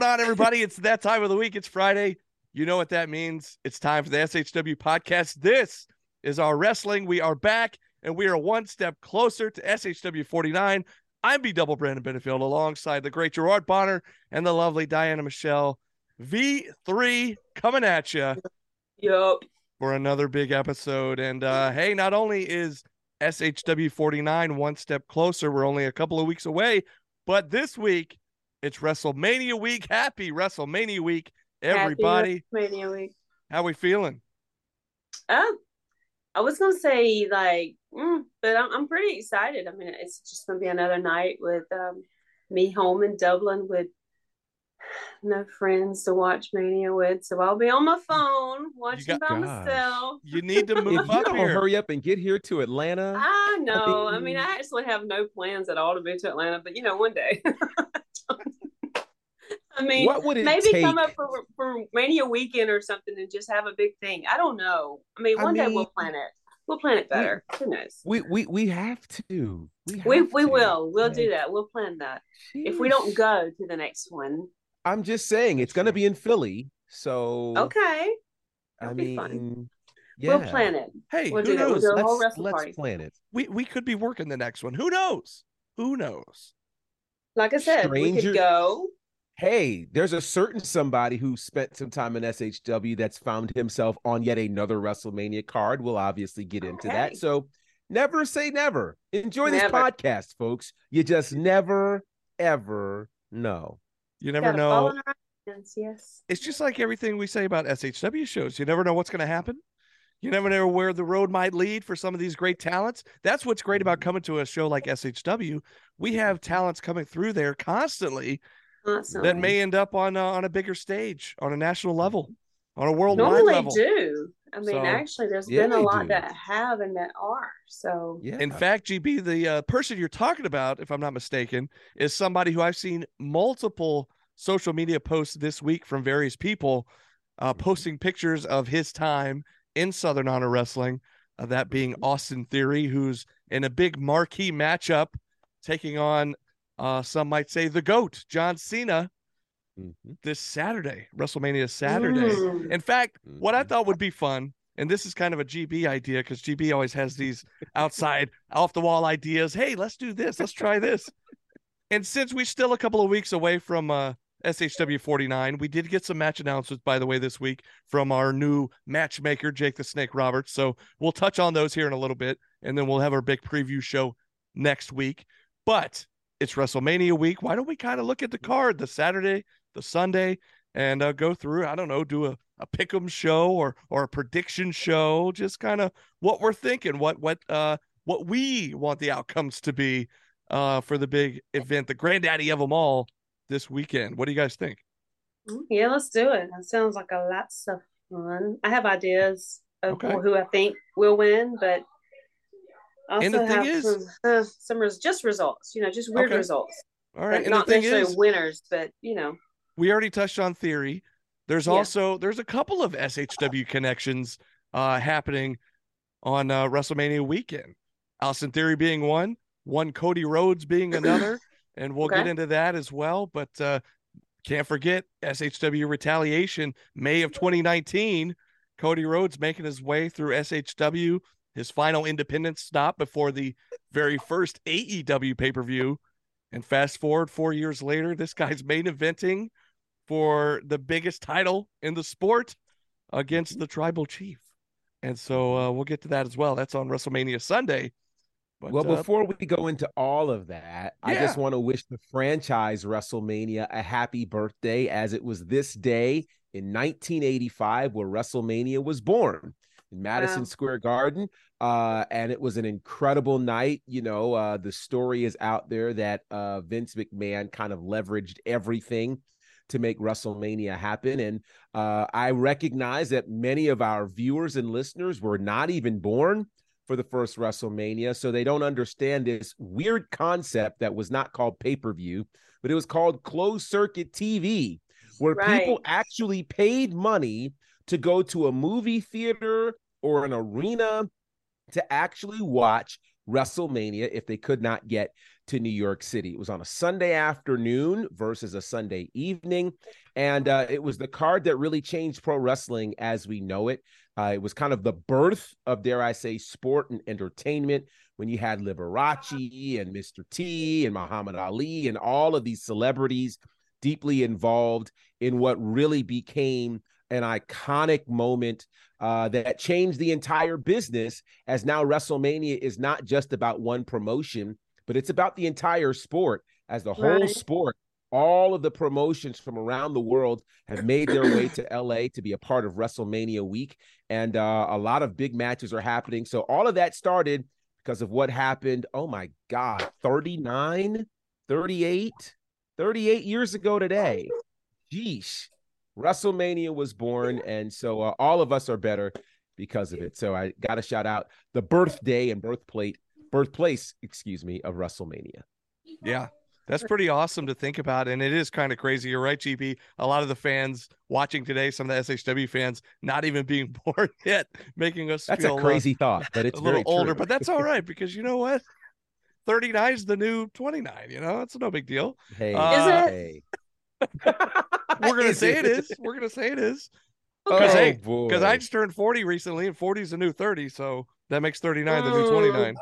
going on, everybody? It's that time of the week. It's Friday. You know what that means. It's time for the SHW podcast. This is our wrestling. We are back and we are one step closer to SHW 49. I'm B Double Brandon Benefield alongside the great Gerard Bonner and the lovely Diana Michelle. V3 coming at you Yup. for another big episode. And uh, hey, not only is SHW 49 one step closer, we're only a couple of weeks away, but this week it's WrestleMania week. Happy WrestleMania week, everybody. Happy WrestleMania week. How we feeling? Oh, I was gonna say like, mm, but I'm I'm pretty excited. I mean, it's just gonna be another night with um, me home in Dublin with no friends to watch Mania with, so I'll be on my phone watching got- by Gosh. myself. You need to move you up don't here. hurry up and get here to Atlanta, I know. I mean, mean- I actually have no plans at all to move to Atlanta, but you know, one day. I mean, what would it maybe take? come up for for Mania weekend or something and just have a big thing. I don't know. I mean, I one day we'll plan it. We'll plan it better. Who knows? we we we have to. We We have we to. will. We'll do that. We'll plan that. If we don't go to the next one, I'm just saying it's going to be in Philly. So okay, I that'll be mean, fun. yeah. we'll plan it. Hey, We'll who do. We'll knows? whole Let's, let's party. plan it. We we could be working the next one. Who knows? Who knows? Like I said, we could go. Hey, there's a certain somebody who spent some time in SHW that's found himself on yet another WrestleMania card. We'll obviously get into Okay. that. So never say never. Enjoy this podcast, folks. You just never, ever know. You never Gotta know. in our hands, Yes. It's just like everything we say about SHW shows. You never know what's going to happen. You never know where the road might lead for some of these great talents. That's what's great about coming to a show like SHW. We have talents coming through there constantly Constantly. that may end up on uh, on a bigger stage, on a national level, on a worldwide normally level. do. I mean, So, actually, there's yeah, been a lot do. that have and that are. So Yeah. In fact, GB, the uh, person you're talking about, if I'm not mistaken, is somebody who I've seen multiple social media posts this week from various people uh, posting pictures of his time in Southern Honor Wrestling. Uh, that being Austin Theory, who's in a big marquee matchup taking on, uh, some might say, the GOAT, John Cena, Mhm. this Saturday, WrestleMania Saturday. Mm. In fact, what I Mhm. thought would be fun, and this is kind of a GB idea because GB always has these outside, off the wall ideas. Hey, let's do this. Let's try this. And since we're still a couple of weeks away from uh, SHW 49, we did get some match announcements, by the way, this week from our new matchmaker, Jake the Snake Roberts. So we'll touch on those here in a little bit, and then we'll have our big preview show next week. But it's WrestleMania week. Why don't we kind of look at the card, the Saturday, the Sunday, and uh, go through? I don't know, do a a pick'em show or or a prediction show, just kind of what we're thinking, what what uh what we want the outcomes to be uh for the big event, the granddaddy of them all this weekend. What do you guys think? Yeah, let's do it. That sounds like a lot of fun. I have ideas of Okay. who I think will win, but also And the thing have is- some uh, some res- just results. You know, just weird Okay. results. All right, Like, and not necessarily is, winners, but you know, we already touched on theory. There's Yeah. also there's a couple of SHW connections uh happening on uh, WrestleMania weekend. Austin Theory being one, one Cody Rhodes being another, and we'll get into that as well. But uh can't forget SHW retaliation, May of 2019. Cody Rhodes making his way through SHW, his final independent stop before the very first AEW pay per view. And fast forward four years later, this guy's main eventing for the biggest title in the sport against the tribal chief. And so uh, we'll get to that as well. That's on WrestleMania Sunday. But, well, uh, before we go into all of that, I just want to wish the franchise WrestleMania a happy birthday as it was this day in 1985 where WrestleMania was born in Madison Wow. Square Garden. Uh, and it was an incredible night. You know, uh, the story is out there that uh, Vince McMahon kind of leveraged everything to make WrestleMania happen. And uh, I recognize that many of our viewers and listeners were not even born for the first WrestleMania. So they don't understand this weird concept that was not called pay per view, but it was called closed circuit TV, where people actually paid money to go to a movie theater or an arena to actually watch WrestleMania if they could not get to New York City. It was on a Sunday afternoon versus a Sunday evening. And uh, it was the card that really changed pro wrestling as we know it. Uh, it was kind of the birth of, dare I say, sport and entertainment when you had Liberace and Mr. T and Muhammad Ali and all of these celebrities deeply involved in what really became an iconic moment uh, that changed the entire business as now WrestleMania is not just about one promotion, but it's about the entire sport as the whole right. sport. All of the promotions from around the world have made their way to LA to be a part of WrestleMania week. And uh, a lot of big matches are happening. So all of that started because of what happened. Oh my God, 39, 38, 38 years ago today. Jeez. WrestleMania was born, and so uh, all of us are better because of it. So I got to shout out the birthday and birthplate, birthplace, excuse me, of WrestleMania. Yeah, that's pretty awesome to think about, and it is kind of crazy. You're right, GB. A lot of the fans watching today, some of the SHW fans, not even being born yet, making us that's feel a crazy uh, thought, but it's a little older. True. But that's all right because you know what. 39 is the new 29, you know, it's no big deal. Hey, uh, is it? Hey. We're gonna say it is. We're gonna say it is. Because Oh, hey, because I just turned 40 recently, and 40 is the new 30, so that makes 39 the new Mm. 29.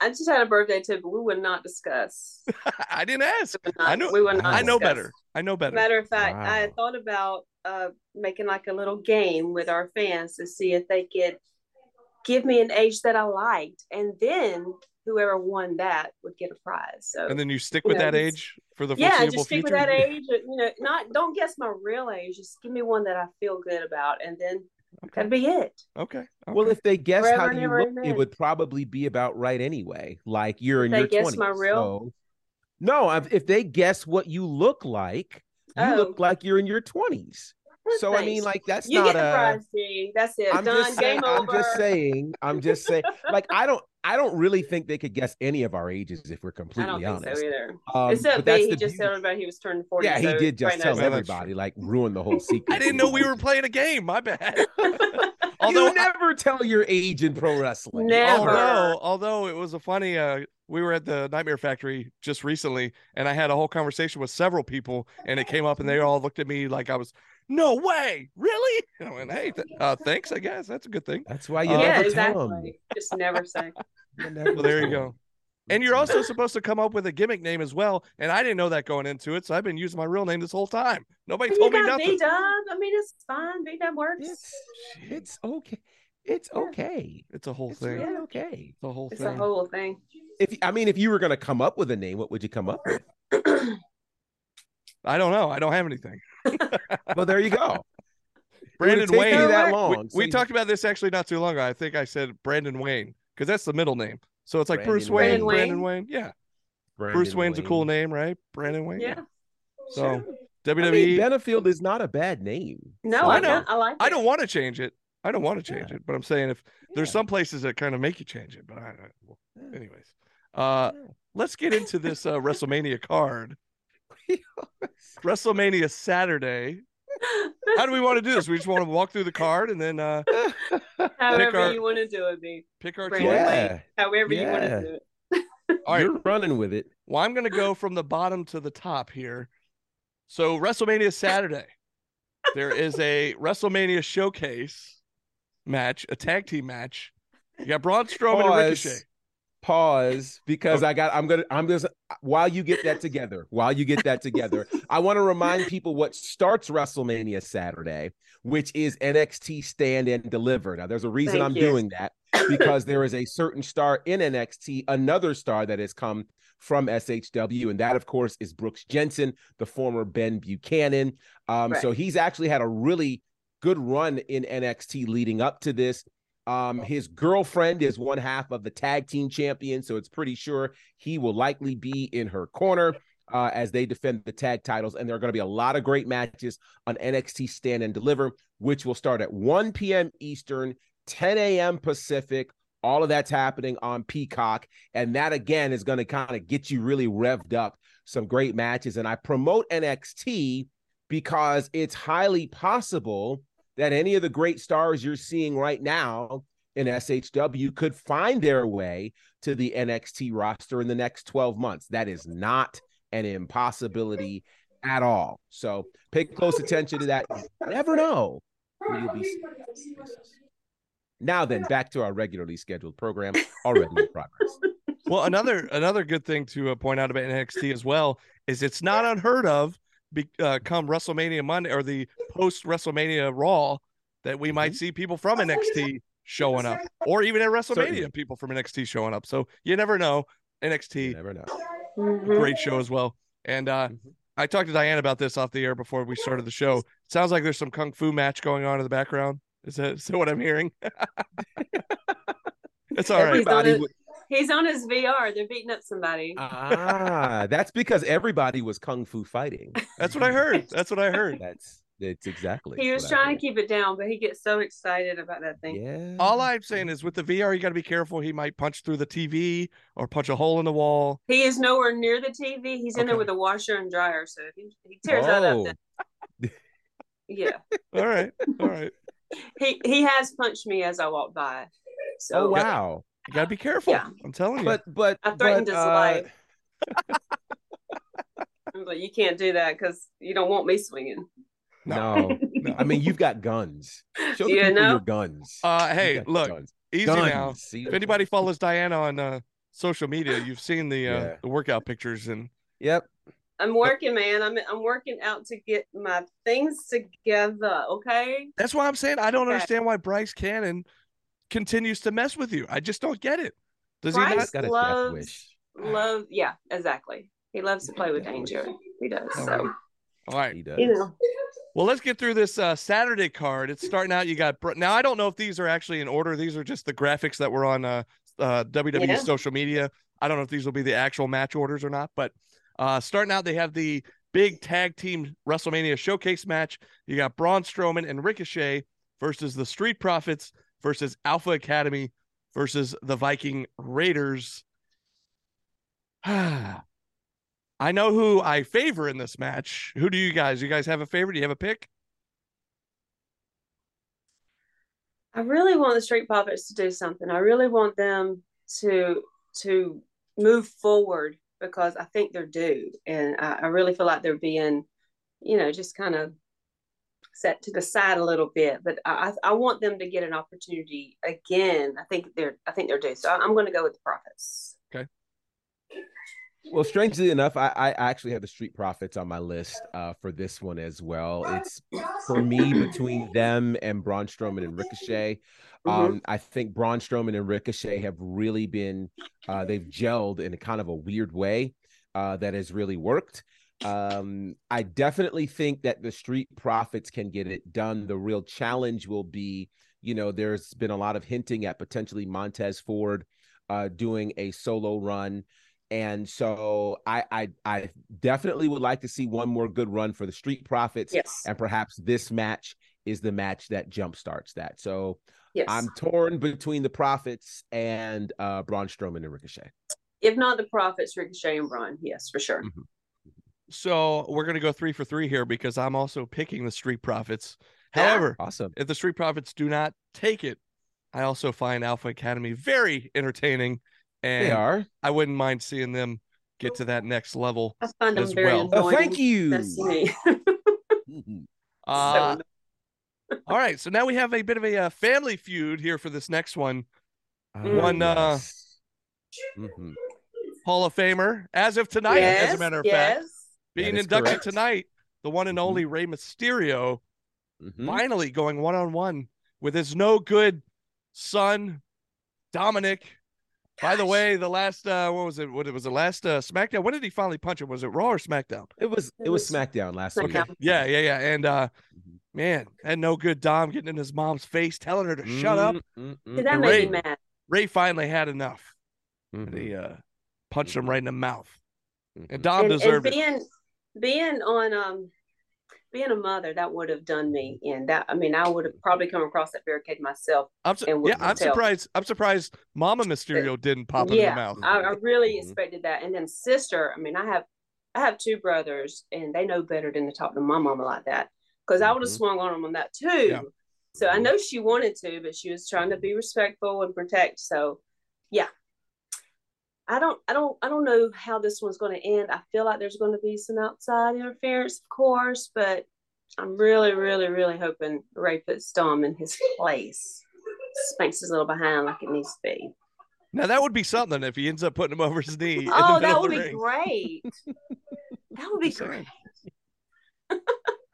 I just had a birthday tip, but we would not discuss. I didn't ask. We not- I know. We would not I know discuss. better. I know better. Matter of fact, I Wow. thought about uh, making like a little game with our fans to see if they could give me an age that I liked, and then whoever won that would get a prize. So And then you stick You with know, that age for the yeah, foreseeable just stick future. with that age. You know, not don't guess my real age. Just give me one that I feel good about, and then Okay. that'd be it. Okay. okay. Well, if they guess Forever how you look, amen. it would probably be about right anyway. Like you're If in they your guess 20s. my real- so- No, if if they guess what you look like, you Oh. look like you're in your 20s. So I mean, like that's you not get the a. prize, G. That's it. I'm Done. just saying. Game I'm over. just saying. I'm just saying. Like I don't. I don't really think they could guess any of our ages if we're I completely don't think honest. so either. Um, Except but that's he the just beauty- told everybody he was turning 40. Yeah, he so did just tell knows. Well, everybody, like ruin the whole secret. I didn't know we were playing a game. My bad. although you never tell your age in pro wrestling. Never. although although it was a funny uh we were at the nightmare factory just recently and i had a whole conversation with several people and it came up and they all looked at me like i was no way really and i went hey th- uh thanks i guess that's a good thing That's why you Uh, yeah, never tell exactly. them. Just never say. well there you go and you're also supposed to come up with a gimmick name as well and i didn't know that going into it so i've been using my real name this whole time nobody you told me got nothing B dub. I mean, it's fine. B dub works. It's it's okay. It's Yeah. okay. it's a whole It's thing really okay. it's a whole It's a whole thing. If I mean, if you were gonna come up with a name, what would you come up with? i don't know i don't have anything Well, there you go. brandon it would take wayne that We- long. we, so we you- talked about this actually not too long ago. I think I said Brandon Wayne because that's the middle name. So it's like Bruce Wayne, Wayne. Brandon Wayne. Yeah, Brandon Bruce Wayne's a cool name, right? Brandon Wayne. yeah. So Sure. I WWE. mean, Benefield is not a bad name. No, So- I, I know. know. I like. I don't want to change it. I don't want to change Yeah. it, but I'm saying if there's some places that kind of make you change it. But I, I well, anyways, uh, Yeah. let's get into this uh, WrestleMania card. WrestleMania Saturday. How do we want to do this? We just want to walk through the card and then uh, However our- you want to do it, B. pick our Brandon choice. Wayne. yeah, However you want to do it. All right, you're running with it. Well, I'm going to go from the bottom to the top here. So, WrestleMania Saturday, there is a WrestleMania showcase match, a tag team match. You got Braun Strowman and Pause. Ricochet. Pause, because I got. I'm gonna. I'm just. While you get that together, while you get that together, I want to remind people what starts WrestleMania Saturday, which is NXT Stand and Deliver. Now, there's a reason Thank I'm you. doing that because there is a certain star in NXT, another star that has come from SHW, and that, of course, is Brooks Jensen, the former Ben Buchanan. Um, So he's actually had a really good run in NXT leading up to this. Um, his girlfriend is one half of the tag team champion, so it's pretty sure he will likely be in her corner uh, as they defend the tag titles. And there are going to be a lot of great matches on NXT Stand and Deliver, which will start at 1 p.m. Eastern, 10 a.m. Pacific. All of that's happening on Peacock. And that, again, is going to kind of get you really revved up. Some great matches. And I promote NXT because it's highly possible that any of the great stars you're seeing right now in SHW could find their way to the NXT roster in the next 12 months. That is not an impossibility at all. So pay close attention to that. You never know. Now then, back to our regularly scheduled program, already in progress. Well, another another good thing to uh, point out about NXT as well is it's not unheard of be, uh, come WrestleMania Monday or the post WrestleMania Raw that we might see people from NXT showing up, or even at WrestleMania Certainly. people from NXT showing up. So you never know. You NXT, never know. Mhm. great show as well. And uh, Mhm. I talked to Diane about this off the air before we started the show. sounds like there's some kung fu match going on in the background. Is that, is that what I'm hearing? it's all right. He's on Everybody it. would- He's on his VR. They're beating up somebody. ah, that's because everybody was kung fu fighting. That's what I heard. That's what I heard. That's that's exactly. he was what trying heard. to keep it down, but he gets so excited about that thing. Yeah. All I'm saying is with the VR, you got to be careful. He might punch through the TV or punch a hole in the wall. He is nowhere near the TV. He's in there with a washer and dryer, so if he, he tears that up. Oh. Then, yeah, All right. All right. he he has punched me as I walked by. So Oh wow. You got to be careful. Yeah. I'm telling you. But but I threatened but, his uh, life. I was like, you can't do that because you don't want me swinging. No. I mean, you've got guns. Show the You people know? your guns. uh, hey, got look, guns. easy Guns. now. See? If anybody follows Diana on uh, social media, you've seen the uh, Yeah. the workout pictures, and Yep. I'm working, man. I'm I'm working out to get my things together. Okay. that's why I'm saying I don't Okay. understand why Bryce Cannon continues to mess with you. I just don't get it. Does he not? Got a death loves wish. love. Yeah, exactly. He loves to play with danger. He does. All So right. All right. He does. you know. Well, let's get through this uh, Saturday card. It's starting out. You got Br- now. I don't know if these are actually in order. These are just the graphics that were on uh, uh, WWE Yeah. social media. I don't know if these will be the actual match orders or not. But uh, starting out, they have the big tag team WrestleMania showcase match. You got Braun Strowman and Ricochet versus the Street Profits versus Alpha Academy versus the Viking Raiders. I know who I favor in this match. Who do you guys? You guys have a favorite? Do you have a pick? I really want the Street Profits to do something. I really want them to to move forward because I think they're due, and I, I really feel like they're being, you know, just kind of set to the side a little bit. But I I want them to get an opportunity again. I think they're I think they're due. So I'm going to go with the Profits. Okay. Well, strangely enough, I, I actually have the Street Profits on my list uh, for this one as well. It's for me between them and Braun Strowman and Ricochet. Mhm. Um, I think Braun Strowman and Ricochet have really been uh, they've gelled in a kind of a weird way uh, that has really worked. Um, I definitely think that the Street Profits can get it done. The real challenge will be, you know, there's been a lot of hinting at potentially Montez Ford uh, doing a solo run. And so I, I I definitely would like to see one more good run for the Street Profits. Yes. And perhaps this match is the match that jumpstarts that. So Yes. I'm torn between the Profits and uh Braun Strowman and Ricochet. if not the Profits, Ricochet and Braun. Yes, for sure. So we're gonna go three for three here because I'm also picking the Street Profits. Yeah. However, Awesome. if the Street Profits do not take it, I also find Alpha Academy very entertaining, And They and are. I wouldn't mind seeing them get to that next level. I find them As very well. Oh, thank you. That's me. Mhm. Uh, so, all right, so now we have a bit of a uh, family feud here for this next one. Mm. One, uh, yes. Mhm. Hall of Famer, as of tonight, as a matter of yes. fact, being inducted correct. tonight, the one and Mhm. only Rey Mysterio Mhm. finally going one on one with his no good son, Dominic. By the way, the last uh what was it? What it was the last uh SmackDown? When did he finally punch him? Was it Raw or SmackDown? It was It it was was SmackDown last week. Yeah, yeah, yeah. And uh Mhm. man, and no good Dom getting in his mom's face, telling her to shut up. That And made Rey- me mad. Rey finally had enough. And he uh punched him right in the mouth. And Dom and, and deserved it. Being being on um being a mother that would have done me in that i mean i would have probably come across that barricade myself I'm su- and yeah, I'm tell. surprised. I'm surprised Mama Mysterio didn't pop in yeah the mouth. I, I really Mhm. expected that and then sister i mean i have i have two brothers and they know better than to talk to my mama like that because i would have Mhm. swung on them on that too Mm-hmm. Yeah. So I know she wanted to, but she was trying to be respectful and protect. So yeah. I don't I don't I don't know how this one's going to end. I feel like there's going to be some outside interference, of course, but I'm really, really, really hoping Rey puts Dom in his place. Spanks his little behind like it needs to be. Now that would be something if he ends up putting him over his knee. Oh, that would be ring. great. that would be great.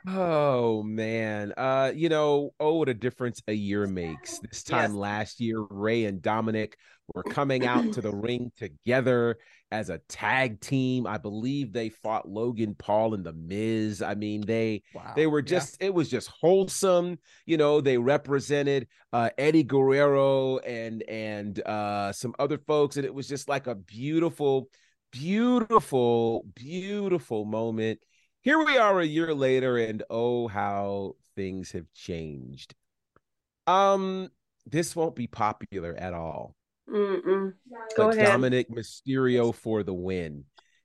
Oh man. Uh, you know, oh, what a difference a year makes. This time Yes. last year, Rey and Dominic were coming out to the ring together as a tag team. I believe they fought Logan Paul and the Miz. I mean, they Wow. they were Yeah. just it was just wholesome. You know, they represented uh Eddie Guerrero and and uh some other folks, and it was just like a beautiful, beautiful, beautiful moment here we are a year later and oh how things have changed. Um this won't be popular at all. Mm-mm. Go but ahead. dominic mysterio for the win.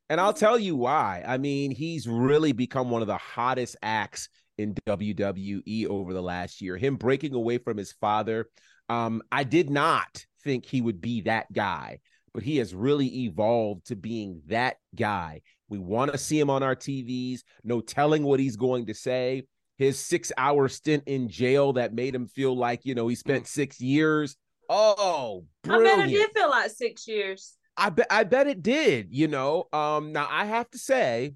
And i'll tell you why. I mean he's really become one of the hottest acts in wwe over the last year. Him breaking away from his father um i did not think he would be that guy but he has really evolved to being that guy we want to see him on our TVs. No telling what he's going to say. His six hour stint in jail that made him feel like, you know, he spent six years. Oh, I bet it did feel like six years. I bet I bet it did, you know. Um now I have to say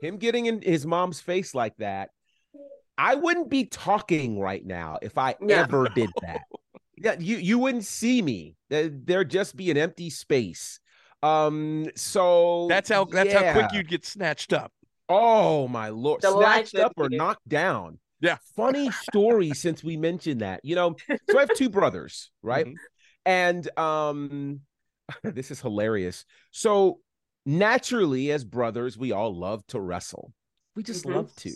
him getting in his mom's face like that, I wouldn't be talking right now if I No. ever did that. Yeah, you you wouldn't see me. There'd just be an empty space. Um so That's how that's how quick you'd get snatched up. Oh my lord, The snatched up or knocked down. Yeah. Funny story since we mentioned that. You know, so I have two brothers, right? Mhm. And um this is hilarious. So naturally as brothers, we all love to wrestle. We just Mhm. love to.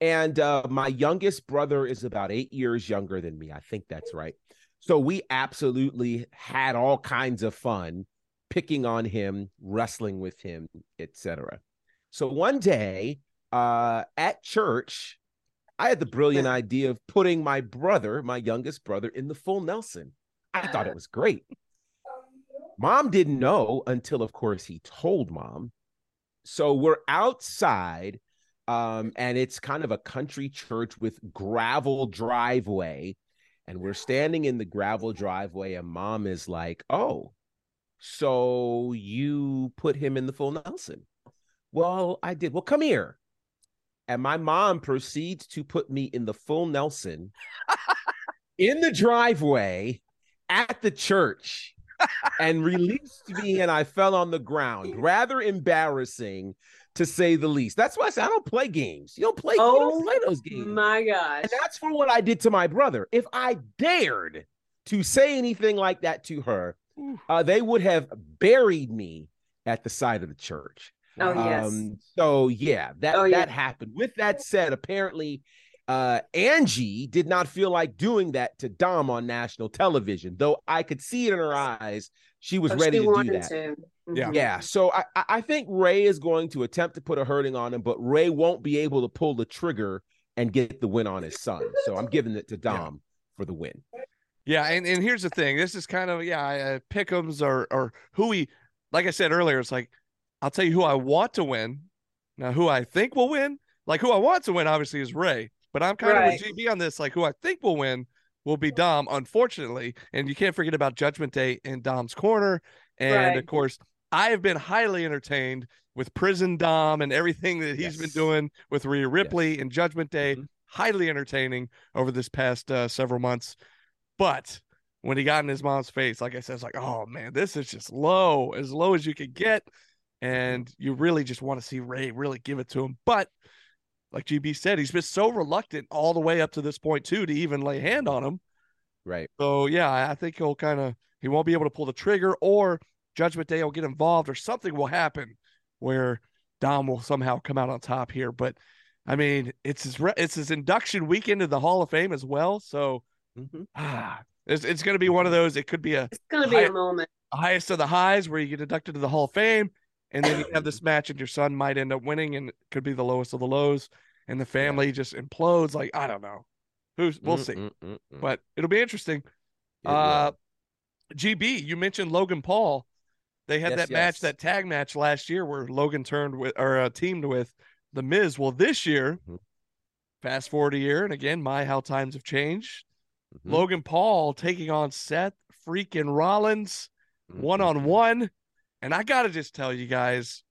And uh my youngest brother is about 8 years younger than me. I think that's right. So we absolutely had all kinds of fun picking on him, wrestling with him, etc. So one day, uh, at church, I had the brilliant idea of putting my brother, my youngest brother, in the full Nelson. I thought it was great. Mom didn't know until, of course, he told mom. So we're outside, um, and it's kind of a country church with gravel driveway. And we're standing in the gravel driveway, and mom is like, Oh, so you put him in the full Nelson? Well, I did. Well, come here. And my mom proceeds to put me in the full Nelson in the driveway at the church and released me, and I fell on the ground. Rather embarrassing to say the least. That's why I say I don't play games. You don't play, you Oh, don't play those games. My gosh. And that's for what I did to my brother. If I dared to say anything like that to her. Uh, they would have buried me at the side of the church. Oh, yes. Um, so yeah, that Oh, yeah. that happened. With that said, apparently uh Angie did not feel like doing that to Dom on national television, though I could see it in her eyes. She was Oh, ready she to do that. to. Yeah. Mhm. Yeah, so I I- I think Rey is going to attempt to put a hurting on him, but Rey won't be able to pull the trigger and get the win on his son. So I'm giving it to Dom for the win. Yeah, and, and here's the thing. This is kind of yeah, uh, pickums or or who we like I said earlier. It's like I'll tell you who I want to win. Now, who I think will win, like who I want to win, obviously is Rey. But I'm kind Right. of with GB on this. Like who I think will win will be Dom, unfortunately. And you can't forget about Judgment Day in Dom's corner. And Right. of course, I have been highly entertained with Prison Dom and everything that he's been doing with Rhea Ripley and Judgment Day. Mhm. Highly entertaining over this past uh, several months. But when he got in his mom's face, like I said, it's like, oh man, this is just low, as low as you could get. And you really just want to see Rey really give it to him. But like GB said, he's been so reluctant all the way up to this point, too, to even lay hand on him. Right. So yeah, I think he'll kind of he won't be able to pull the trigger, or Judgment Day will get involved, or something will happen where Dom will somehow come out on top here. But I mean, it's his re- it's his induction weekend to the Hall of Fame as well. So Mhm. ah, it's it's going to be one of those. It could be a, It's gonna be Hi- a moment. a highest of the highs where you get inducted to the Hall of Fame, and then you have this match, and your son might end up winning, and it could be the lowest of the lows, and the family just implodes. Like I don't know. Who's we'll see, Mm, mm, mm, mm. but it'll be interesting. It Uh. GB, you mentioned Logan Paul. They had Yes, that match, that tag match last year where Logan turned with or uh, teamed with the Miz. Well, this year, Mhm. fast forward a year, and again, my how times have changed. Mhm, Logan Paul taking on Seth freaking Rollins one on one. And I got to just tell you guys,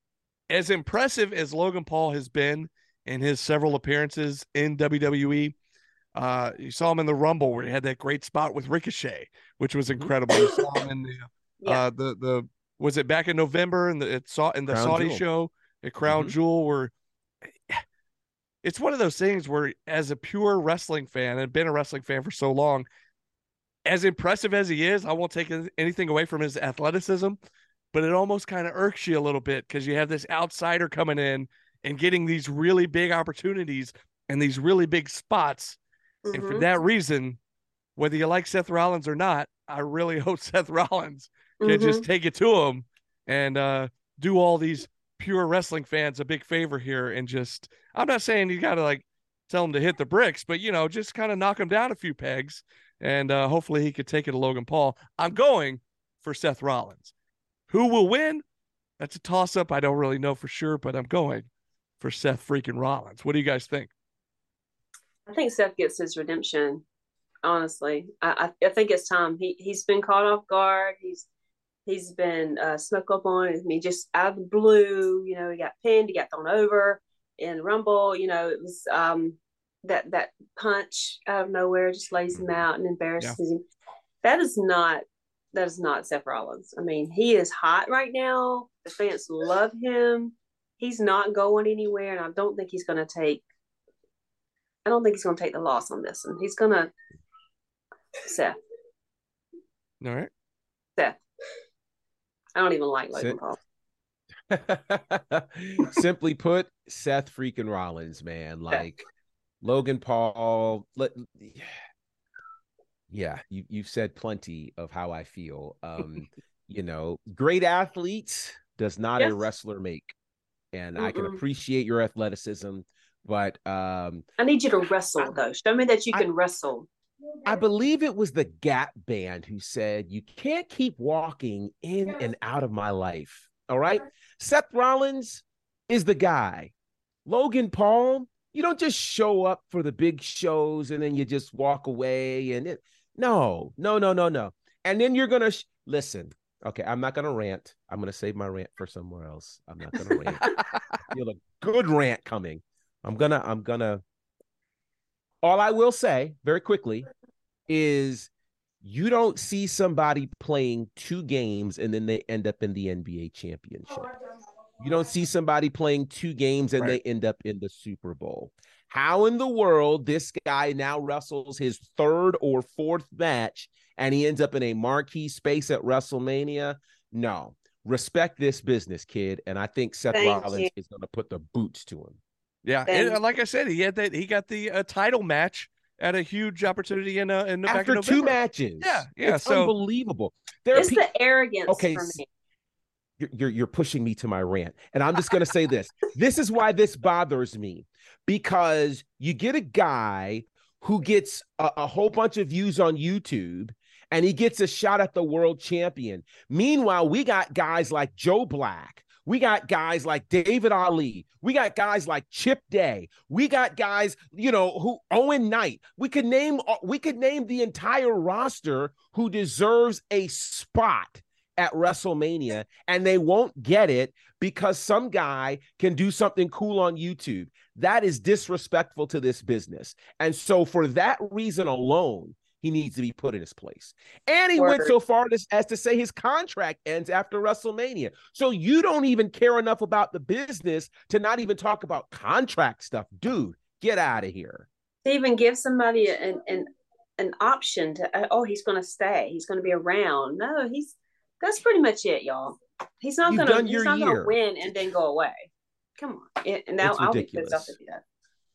as impressive as Logan Paul has been in his several appearances in WWE, uh, you saw him in the Rumble where he had that great spot with Ricochet, which was Mhm. incredible. You saw him in the Yeah. uh, the the was it back in November and the it saw in the Crown Saudi Jewel. show at Crown Mhm. Jewel where it's one of those things where as a pure wrestling fan and been a wrestling fan for so long, as impressive as he is, I won't take anything away from his athleticism, but it almost kind of irks you a little bit because you have this outsider coming in and getting these really big opportunities and these really big spots. And for Mhm. that reason, whether you like Seth Rollins or not, I really hope Seth Rollins can Mhm. just take it to him and uh, do all these pure wrestling fans a big favor here and just I'm not saying you got to like tell him to hit the bricks, but you know, just kind of knock him down a few pegs and uh, hopefully he could take it to Logan Paul. I'm going for Seth Rollins. Who will win? That's a toss up. I don't really know for sure, but I'm going for Seth freaking Rollins. What do you guys think? I think Seth gets his redemption. Honestly, I, I I think it's time. He he's been caught off guard. He's he's been uh, snuck up on. I mean, just out of the blue. You know, he got pinned. He got thrown over in Rumble. You know, it was um that that punch out of nowhere just lays him out and embarrasses him. That is not that is not Seth Rollins. I mean, he is hot right now. The fans love him. He's not going anywhere, and I don't think he's going to take I don't think he's going to take the loss on this and He's going to Seth. All right. Seth. I don't even like Logan Paul. Simply put, Seth freaking Rollins, man. Like Logan Paul. Let, yeah, you you've said plenty of how I feel. Um, you know, great athletes does not Yes. a wrestler make, and I can appreciate your athleticism, but um, I need you to wrestle I- though. Show me that you I- can wrestle. I believe it was the Gap Band who said, You can't keep walking in and out of my life. All right. Seth Rollins is the guy. Logan Paul, you don't just show up for the big shows and then you just walk away. And it, no, no, no, no, no. And then you're going to sh- listen. Okay. I'm not going to rant. I'm going to save my rant for somewhere else. I'm not going to rant. I feel a good rant coming. I'm going to, I'm going to, all I will say very quickly is you don't see somebody playing two games and then they end up in the NBA championship. You don't see somebody playing two games and Right. they end up in the Super Bowl. How in the world this guy now wrestles his third or fourth match and he ends up in a marquee space at WrestleMania? No. Respect this business, kid. And I think Seth Thank Rollins you. is going to put the boots to him. Yeah, Then- and like I said, he had that. He got the uh, title match at a huge opportunity in uh, in the back After in two matches. Yeah, yeah, It's so- unbelievable. There are It's pe- the arrogance Okay, for me. you're, you're you're pushing me to my rant and i'm just going to say this this is why this bothers me because you get a guy who gets a, a whole bunch of views on youtube and he gets a shot at the world champion meanwhile we got guys like joe black we got guys like David Ali. We got guys like Chip Day. We got guys, you know, who Owen Knight. We could name uh, we could name the entire roster who deserves a spot at WrestleMania and they won't get it because some guy can do something cool on YouTube. That is disrespectful to this business. And so, for that reason alone, he needs to be put in his place. And he went so far as, as to say his contract ends after WrestleMania. So, you don't even care enough about the business to not even talk about contract stuff. Dude, get out of here. To even give somebody an an an option to uh, oh he's going to stay he's going to be around. No, he's that's pretty much it, y'all. He's not going to he's not going to win and then go away. Come on, It- and now It's I'll be pissed off ridiculous. if.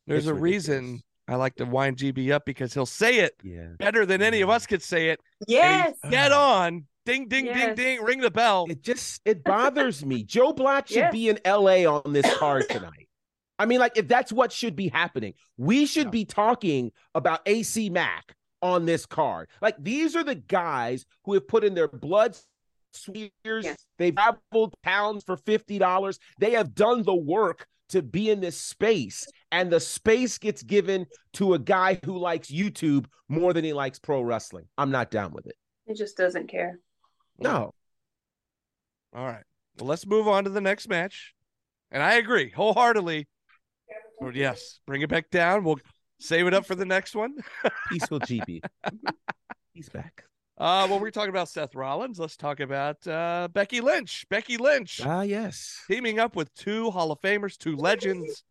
There's It's a reason ridiculous. I like to wind GB up because he'll say it Yeah. better than any of us could say it. and Yes, Dead on. Ding, ding, ding, Yes. ding. Ring the bell. It just it bothers me. Joe Black should Yes. be in LA on this card tonight. I mean, like, if that's what should be happening, we should Yeah. be talking about AC Mack on this card. Like, these are the guys who have put in their blood, swears. Yes. They've traveled pounds for $50. They have done the work to be in this space. And the space gets given to a guy who likes YouTube more than he likes pro wrestling. I'm not down with it. He just doesn't care. No. All right. Well, let's move on to the next match. And I agree wholeheartedly. But yes, bring it back down. We'll save it up for the next one. Peaceful GB. He's back. Uh, when we're talking about Seth Rollins, let's talk about uh, Becky Lynch. Becky Lynch Ah, yes. teaming up with two Hall of Famers, two legends,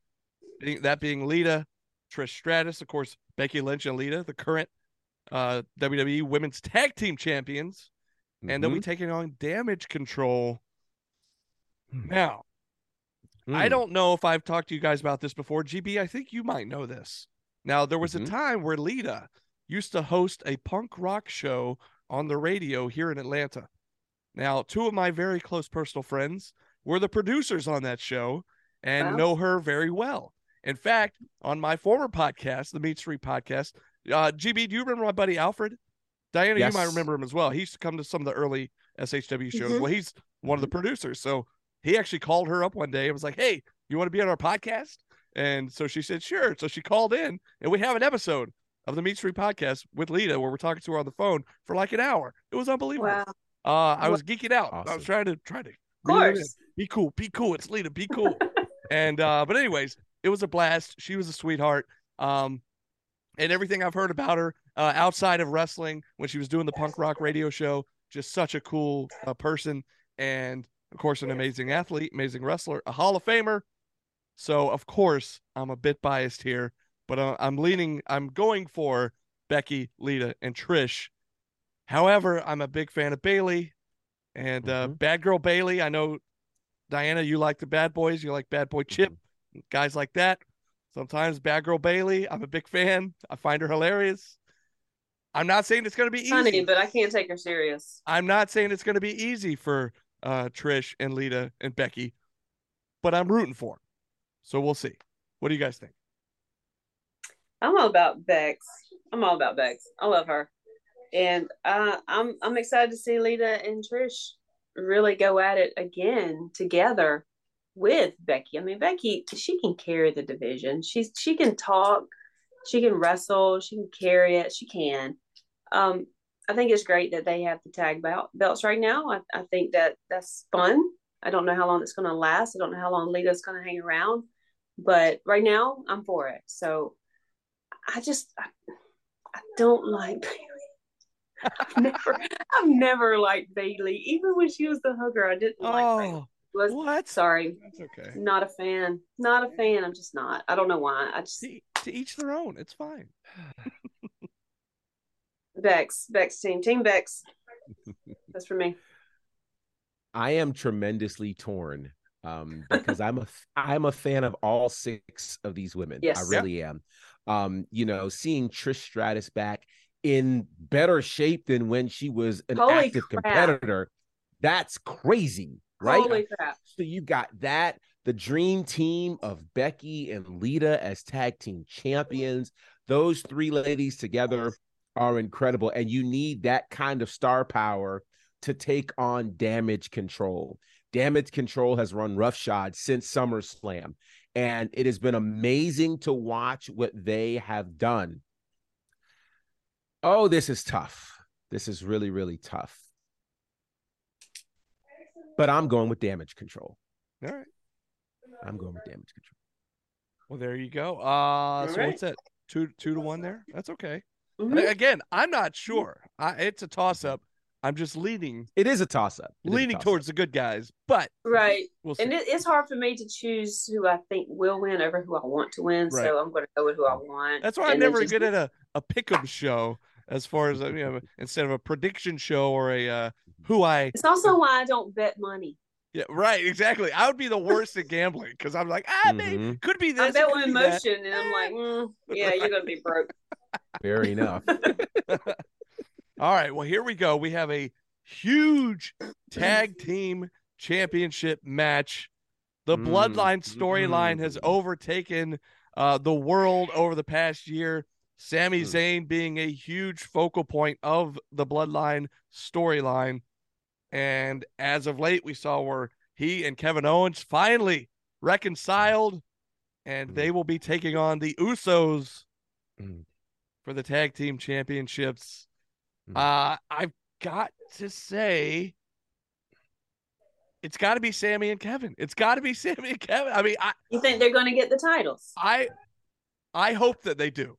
that being Lita, Trish Stratus, of course, Becky Lynch and Lita, the current uh, WWE Women's Tag Team Champions, and they'll be Mhm. taking on Damage Control. Hmm. Now, I Mm. don't know if I've talked to you guys about this before. GB, I think you might know this. Now, there was Mhm. a time where Lita used to host a punk rock show on the radio here in Atlanta. Now, two of my very close personal friends were the producers on that show and Wow. know her very well. In fact, on my former podcast, the Meat Street podcast, uh, GB, do you remember my buddy Alfred? Diana, you might remember him as well. He used to come to some of the early SHW shows. Mhm. Well, he's one of the producers. So he actually called her up one day and was like, Hey, you want to be on our podcast? And so she said, Sure. So she called in and we have an episode of the Meat Street podcast with Lita where we're talking to her on the phone for like an hour. It was unbelievable. Wow. Uh, I was geeking out. I was trying to try to Of reel it in. course. be cool, be cool. It's Lita, be cool. and uh, but anyways, it was a blast. She was a sweetheart. Um, and everything I've heard about her uh, outside of wrestling when she was doing the punk rock radio show, just such a cool uh, person, and of course, an amazing athlete, amazing wrestler, a Hall of Famer. So of course, I'm a bit biased here, but uh, I'm leaning. I'm going for Becky, Lita, and Trish. However, I'm a big fan of Bayley and uh, Mhm. Bad Girl Bayley. I know Diana, you like the Bad Boys. You like Bad Boy Chip, guys like that. Sometimes Bad Girl Bayley. I'm a big fan. I find her hilarious. I'm not saying it's going to be easy. Funny, but I can't take her serious. I'm not saying it's going to be easy for uh, Trish and Lita and Becky, but I'm rooting for 'em. So we'll see. What do you guys think? I'm all about Bex. I'm all about Bex. I love her, and uh, I'm I'm excited to see Lita and Trish really go at it again together with Becky. I mean, Becky, she can carry the division. She's she can talk, she can wrestle, she can carry it. She can. Um, I think it's great that they have the tag belt belts right now. I, I think that that's fun. I don't know how long it's going to last. I don't know how long Lita's going to hang around, but right now I'm for it. So I just I, I don't like Bayley. I've never I've never liked Bayley. Even when she was the hooker, I didn't like Bayley. Oh, Was what? sorry, That's okay. not a fan. Not a fan. I'm just not. I don't know why. I just To, to each their own. It's fine. Bex, Bex team, Team Bex. That's for me. I am tremendously torn um, because I'm a I'm a fan of all six of these women. Yes, I Yes. really am. Um, you know, seeing Trish Stratus back in better shape than when she was an Holy active crap. competitor, that's crazy, right? Holy crap! So you got that, the dream team of Becky and Lita as tag team champions. Those three ladies together are incredible. And you need that kind of star power to take on damage control. Damage control has run roughshod since SummerSlam. And it has been amazing to watch what they have done. Oh, this is tough. This is really, really tough. But I'm going with damage control. All right. I'm going with damage control. Well, there you go. Uh, so right. what's that? Two, two to one there. That's okay. Mhm. Again, I'm not sure. I, it's a toss up. I'm just leaning, It is a toss up. leaning towards the good guys, but Right, we'll see. and it, it's hard for me to choose who I think will win over who I want to win. Right. So I'm going to go with who I want. That's why I'm never just- good at a, a pick'em show as far as, uh, you know, instead of a prediction show or a uh, who I, It's also why I don't bet money. yeah, right, exactly. I would be the worst at gambling because I'm like, ah, maybe, Mhm. could be this. I bet could one that." emotion, and I'm like, mm, yeah, you're going to be broke. Fair enough. All right. Well, here we go. We have a huge tag team championship match. The Mm, bloodline storyline has mm. overtaken uh, the world over the past year. Sami Mm. Zayn being a huge focal point of the bloodline storyline. And as of late, we saw where he and Kevin Owens finally reconciled, and they will be taking on the Usos Mm. for the tag team championships. Mm. Uh, I've got to say, it's got to be Sami and Kevin. It's got to be Sami and Kevin. I mean, I, You think they're going to get the titles? I, I hope that they do.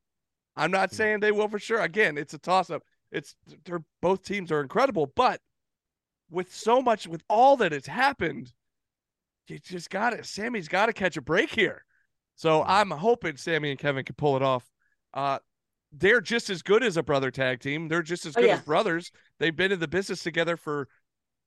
I'm not Mm. saying they will for sure. Again, it's a toss up. It's they're both teams are incredible, but with so much, with all that has happened, you just got to. Sami's got to catch a break here. So Mm. I'm hoping Sami and Kevin can pull it off. Uh, they're just as good as a brother tag team. They're just as Oh, good yeah. as brothers. They've been in the business together for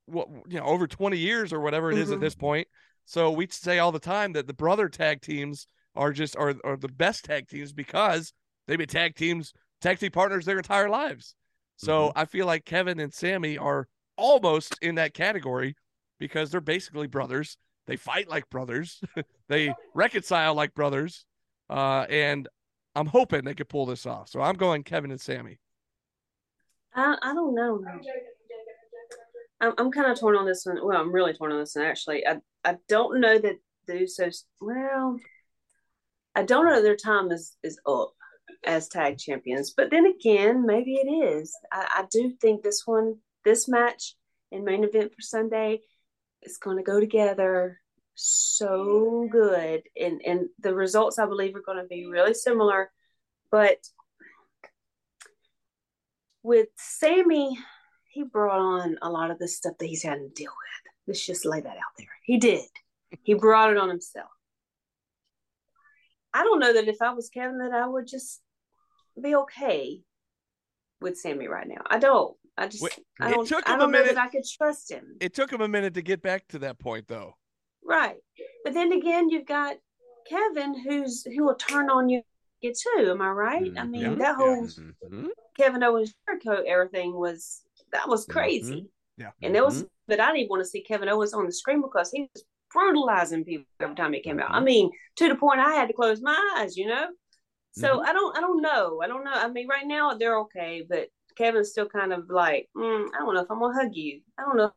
what you know over 20 years or whatever it is at Mhm. this point. So we say all the time that the brother tag teams are just are, are the best tag teams because they've been tag teams, tag team partners their entire lives. So I feel like Kevin and Sami are almost in that category because they're basically brothers. They fight like brothers. they reconcile like brothers. Uh, and I'm hoping they could pull this off. So I'm going Kevin and Sami. I, I don't know. I'm, I'm kind of torn on this one. Well, I'm really torn on this one actually. I I don't know that the Usos. Well, I don't know their time is is up as tag champions. But then again, maybe it is. I, I do think this one, this match and main event for Sunday, is going to go together so good, and and the results I believe are going to be really similar, but with Sami, he brought on a lot of the stuff that he's had to deal with. Let's just lay that out there. He did. He brought it on himself. I don't know that if I was Kevin that I would just be okay with Sami right now. I don't. I just Wait, I it don't took I him a don't know minute- that I could trust him. It took him a minute to get back to that point, though. Right. But then again, you've got Kevin who's who will turn on you too. Am I right? I Mhm. mean, Yeah. that whole Mhm. Kevin Owens Jericho everything was that was crazy. Yeah. And there was but I didn't want to see Kevin Owens on the screen because he was brutalizing people every time he came out. I Mhm. mean, to the point I had to close my eyes, you know? So. I don't I don't know. I don't know. I mean, right now they're okay, but Kevin's still kind of like, mm, I don't know if I'm gonna hug you. I don't know.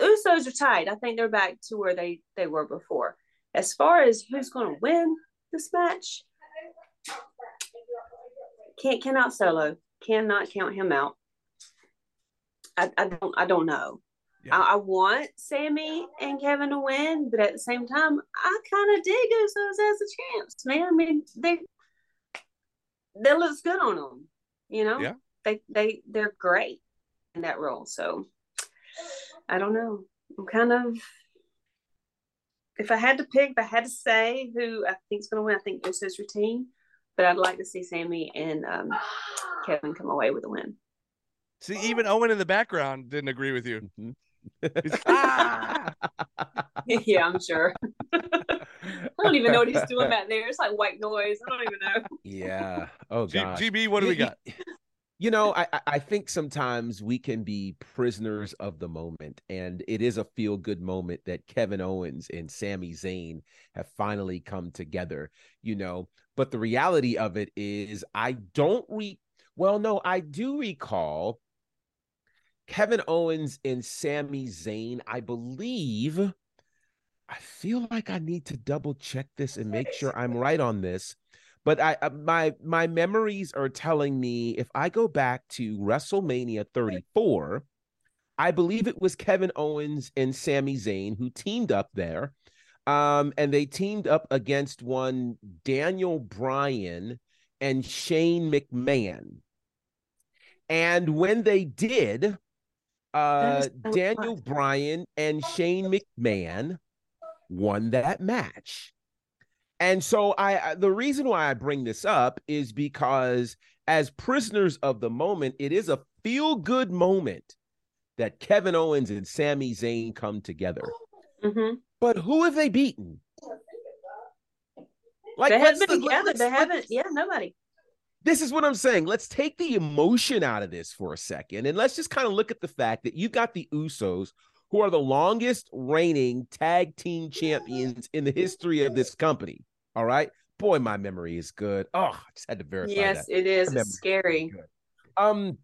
Usos are tied. I think they're back to where they they were before. As far as who's gonna win this match, can't count out Solo. Cannot count him out. I, I don't I don't know. Yeah. I, I want Sami and Kevin to win, but at the same time, I kind of dig Usos as a chance, man. I mean, they that looks good on them. You know, Yeah. they they they're great in that role. So I don't know. I'm kind of if I had to pick, if I had to say who I think is going to win, I think Usos routine. But I'd like to see Sami and um, Kevin come away with a win. See, even Owen in the background didn't agree with you. Mhm. Ah! yeah, I'm sure. I don't even know what he's doing back there. It's like white noise. I don't even know. yeah. Oh G- god. GB, what do we got? You know, I, I- think sometimes we can be prisoners of the moment, and it is a feel good moment that Kevin Owens and Sami Zayn have finally come together, you know. But the reality of it is, I don't re well, no, I do recall Kevin Owens and Sami Zayn, I believe. I feel like I need to double check this and make sure I'm right on this but I uh, my my memories are telling me if I go back to WrestleMania 34, I believe it was Kevin Owens and Sami Zayn who teamed up there. Um, and they teamed up against one Daniel Bryan and Shane McMahon. And when they did, uh so Daniel fun. Bryan and Shane McMahon won that match. And so I the reason why I bring this up is because as prisoners of the moment, it is a feel good moment that Kevin Owens and Sami Zayn come together. hmm But who have they beaten? Like they haven't been together. They haven't. Yeah, nobody. this is what I'm saying. Let's take the emotion out of this for a second and let's just kind of look at the fact that you've got the Usos who are the longest reigning tag team champions in the history of this company. All right. Boy, my memory is good. Oh, I just had to verify yes, that. it is. It's scary. good. Um,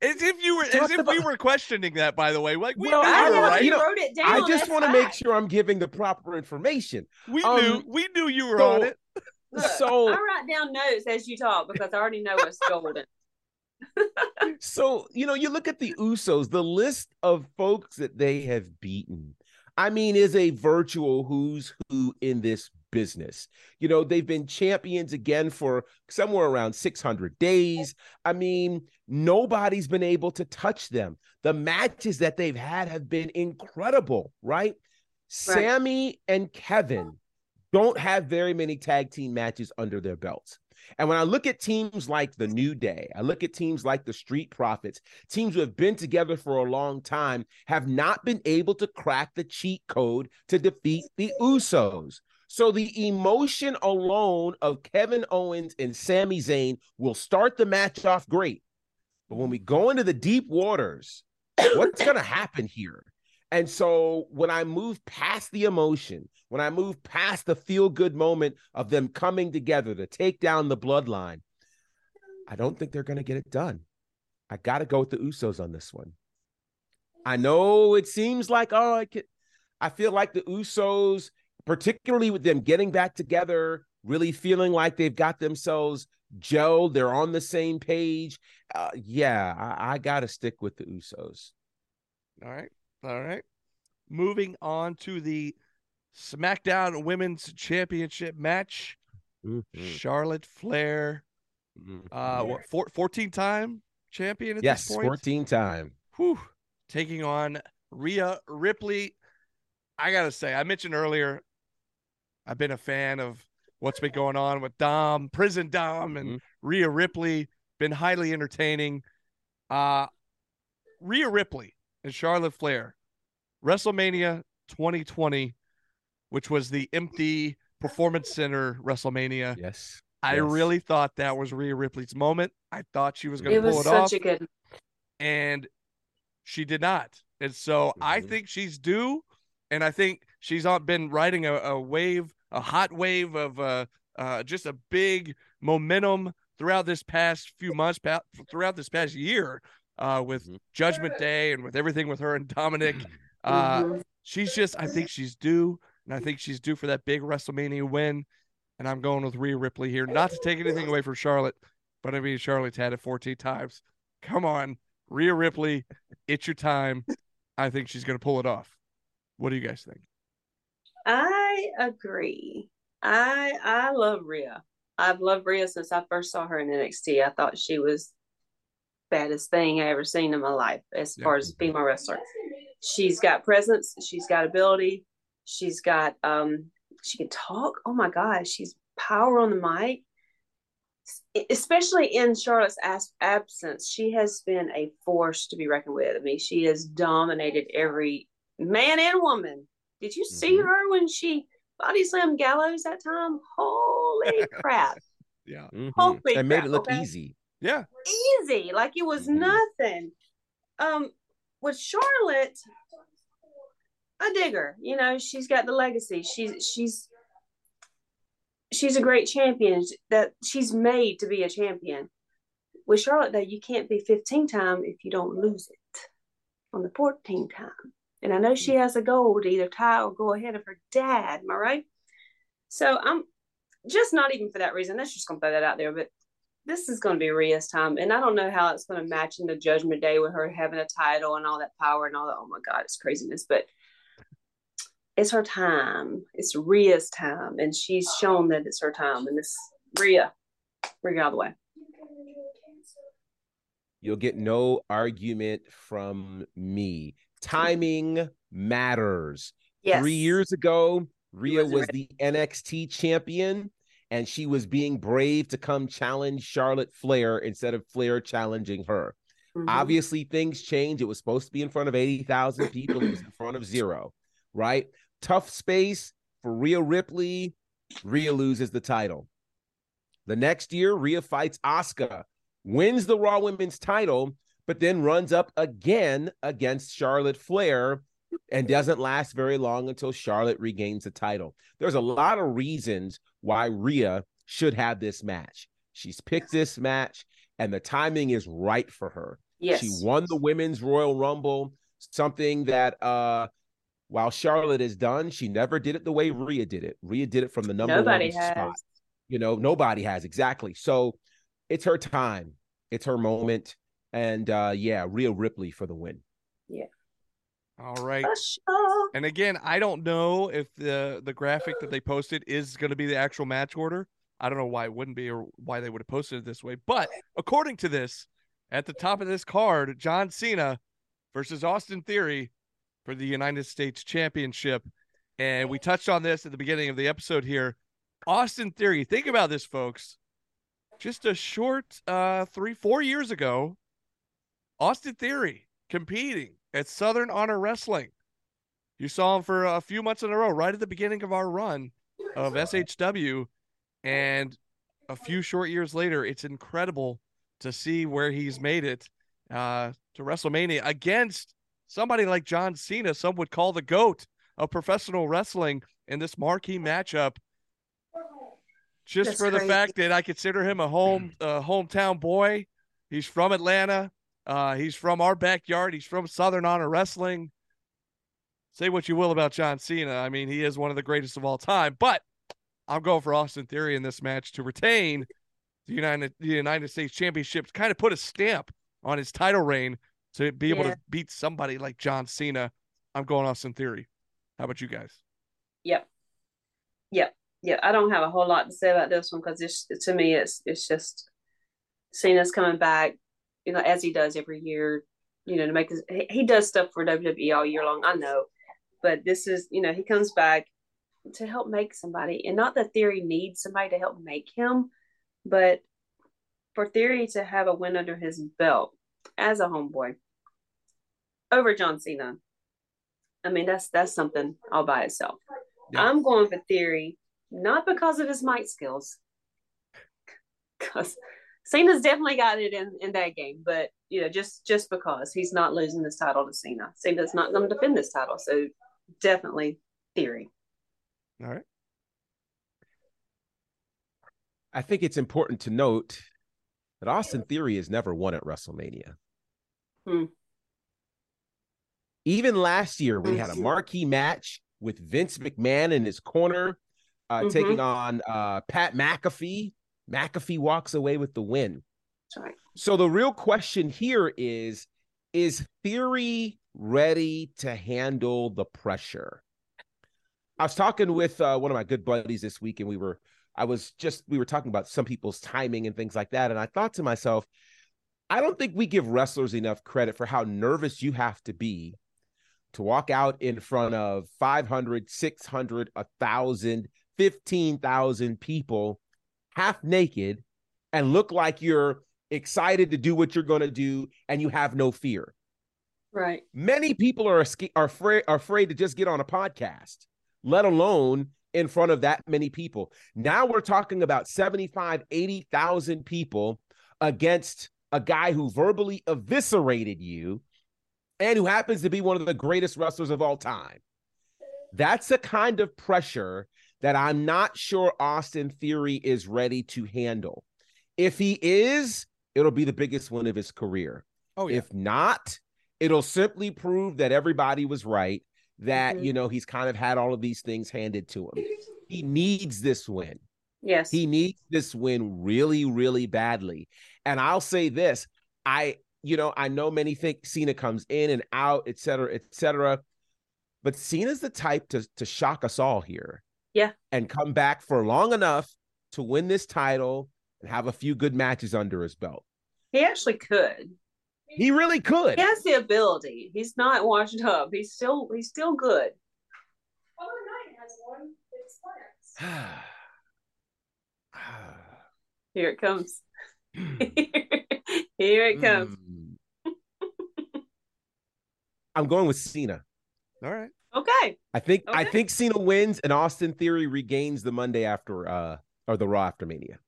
As if you were, as Talk if we were questioning that. By the way, like we Well, knew, I I know, know, right? you you know, wrote it down. I just want to make sure I'm giving the proper information. we um, knew, we knew you were so- on it. Look, So- I write down notes as you talk because I already know what's golden. So, you know, you look at the Usos, the list of folks that they have beaten, I mean, is a virtual who's who in this business. You know, they've been champions again for somewhere around 600 days. I mean, nobody's been able to touch them. The matches that they've had have been incredible, right? Sami and Kevin don't have very many tag team matches under their belts. And when I look at teams like the New Day, I look at teams like the Street Profits, teams who have been together for a long time, have not been able to crack the cheat code to defeat the Usos. So the emotion alone of Kevin Owens and Sami Zayn will start the match off great. But when we go into the deep waters, what's going to happen here? And so when I move past the emotion, when I move past the feel good moment of them coming together to take down the bloodline, I don't think they're going to get it done. I got to go with the Usos on this one. I know it seems like, oh, I, could, I feel like the Usos, particularly with them getting back together, really feeling like they've got themselves gelled, they're on the same page. Uh, yeah, I, I got to stick with the Usos. All right. All right. Moving on to the SmackDown Women's Championship match. Charlotte Flair, uh, what, four, 14 time champion at yes, this point? 14 time. Whew. Taking on Rhea Ripley. I got to say, I mentioned earlier, I've been a fan of what's been going on with Dom, Prison Dom, and Mhm. Rhea Ripley. Been highly entertaining. Uh, Rhea Ripley and Charlotte Flair, WrestleMania 2020, which was the empty Performance Center WrestleMania. Yes. I yes. really thought that was Rhea Ripley's moment. I thought she was going to It pull was it such off a good. and she did not. And so I Mhm. think she's due, and I think she's been riding a, a wave, a hot wave of uh, uh, just a big momentum throughout this past few months, pa- throughout this past year, uh, with Mhm. Judgment Day and with everything with her and Dominic. Uh, Mhm. she's just, I think she's due, and I think she's due for that big WrestleMania win. And I'm going with Rhea Ripley here, not to take anything away from Charlotte, but I mean Charlotte's had it 14 times. Come on, Rhea Ripley, it's your time. I think she's going to pull it off. What do you guys think? I agree. I I love Rhea. I've loved Rhea since I first saw her in NXT. I thought she was baddest thing I ever seen in my life as Yeah. far as a female wrestler. She's got presence, she's got ability, she's got um she can talk. Oh my god, she's power on the mic. Especially in Charlotte's absence, she has been a force to be reckoned with. I mean, she has dominated every man and woman. Did you see Mhm. her when she body slammed Gallows that time? Holy crap. Yeah. Mhm. Holy and made crap, it look okay? easy. Yeah. Easy. Like it was Mhm. nothing. Um, with Charlotte, I dig her. You know, she's got the legacy. She's she's she's a great champion. That she's made to be a champion. With Charlotte, though, you can't be 15 time if you don't lose it on the 14 time. And I know she mm-hmm. has a goal to either tie or go ahead of her dad. Am I right? So I'm just not even for that reason. Let's just gonna throw that out there. But this is going to be Rhea's time, and I don't know how it's going to match in the Judgment Day with her having a title and all that power and all that. Oh my God, it's craziness! But it's her time. It's Rhea's time, and she's shown that it's her time. And this Rhea, bring it out of the way. You'll get no argument from me. Timing matters. Yes. Three years ago, Rhea was the NXT champion, and she was being brave to come challenge Charlotte Flair instead of Flair challenging her. Mhm. Obviously, things change. It was supposed to be in front of 80,000 people, it was in front of zero, right? Tough space for Rhea Ripley. Rhea loses the title. The next year, Rhea fights Asuka, wins the Raw Women's title, but then runs up again against Charlotte Flair and doesn't last very long until Charlotte regains the title. There's a lot of reasons why Rhea should have this match. She's picked this match, and the timing is right for her. Yes. She won the women's Royal Rumble, something that uh while Charlotte has done, she never did it the way Rhea did it. Rhea did it from the number Nobody one has. spot. You know, nobody has exactly. So it's her time. It's her moment. And uh yeah, Rhea Ripley for the win. Yeah. All right. Special. And again, I don't know if the the graphic that they posted is going to be the actual match order. I don't know why it wouldn't be or why they would have posted it this way. But according to this, at the top of this card, John Cena versus Austin Theory for the United States Championship. And we touched on this at the beginning of the episode here. Austin Theory, think about this, folks. Just a short uh three, four years ago, Austin Theory competing at Southern Honor Wrestling. You saw him for a few months in a row, right at the beginning of our run of SHW. And a few short years later, it's incredible to see where he's made it uh, to WrestleMania against somebody like John Cena, some would call the GOAT of professional wrestling in this marquee matchup. Just That's for the crazy. fact that I consider him a home uh, hometown boy. He's from Atlanta. Uh, he's from our backyard. He's from Southern Honor Wrestling. Say what you will about John Cena. I mean, he is one of the greatest of all time. But I'm going for Austin Theory in this match to retain the United the United States Championship, to kind of put a stamp on his title reign to be able Yeah. to beat somebody like John Cena. I'm going Austin Theory. How about you guys? Yep. Yep. Yeah. I don't have a whole lot to say about this one because it's to me it's it's just Cena's coming back, you know, as he does every year, you know, to make his he, does stuff for WWE all year long. I know. But this is, you know, he comes back to help make somebody. And not that Theory needs somebody to help make him, but for Theory to have a win under his belt as a homeboy over John Cena. I mean, that's that's something all by itself. Yeah. I'm going for Theory, not because of his mic skills, because Cena's definitely got it in in that game. But you know, just just because he's not losing this title to Cena, Cena's not going to defend this title, so definitely Theory. All right. I think it's important to note that Austin Theory has never won at WrestleMania. Hmm. Even last year, we had a Mhm. marquee match with Vince McMahon in his corner, uh, Mhm. taking on uh, Pat McAfee. McAfee walks away with the win. Right. So the real question here is Is Theory ready to handle the pressure? I was talking with uh, one of my good buddies this week, and we were, I was just, we were talking about some people's timing and things like that. And I thought to myself, I don't think we give wrestlers enough credit for how nervous you have to be to walk out in front of 500, 600, 1,000, 15,000 people half naked and look like you're excited to do what you're going to do and you have no fear. Right. Many people are, are afraid are afraid to just get on a podcast, let alone in front of that many people. Now we're talking about 75, 80,000 people against a guy who verbally eviscerated you and who happens to be one of the greatest wrestlers of all time. That's the kind of pressure that I'm not sure Austin Theory is ready to handle. If he is, it'll be the biggest win of his career. Oh yeah. If not, it'll simply prove that everybody was right, that, Mhm. you know, he's kind of had all of these things handed to him. He needs this win. Yes. He needs this win really, really badly. And I'll say this I, you know, I know many think Cena comes in and out, et cetera, et cetera. But Cena's the type to, to shock us all here. Yeah. And come back for long enough to win this title and have a few good matches under his belt. he actually could. He really could. He has the ability. He's not washed up. He's still he's still good. Here it comes. Here it comes. Mm. I'm going with Cena. All right. Okay. I think I think Cena wins and Austin Theory regains the Monday after uh or the Raw after Mania.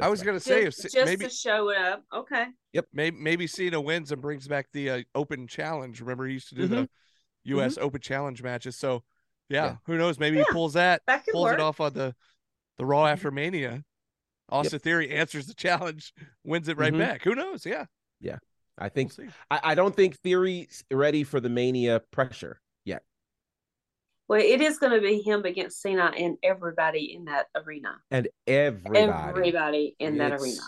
I was gonna say if Just, Ce- just maybe to show it up. Okay. Yep. Maybe maybe Cena wins and brings back the uh, open challenge. Remember he used to do the U.S. Open Challenge matches. So, yeah, Yeah. who knows? Maybe Yeah, he pulls that, That pulls work. it off on the the Raw after Mania. Austin Theory answers the challenge, wins it right Mhm. back. Who knows? Yeah, Yeah. I we'll think. I, I don't think Theory's ready for the Mania pressure yet. Well, it is going to be him against Cena and everybody in that arena. And everybody, Everybody in that arena.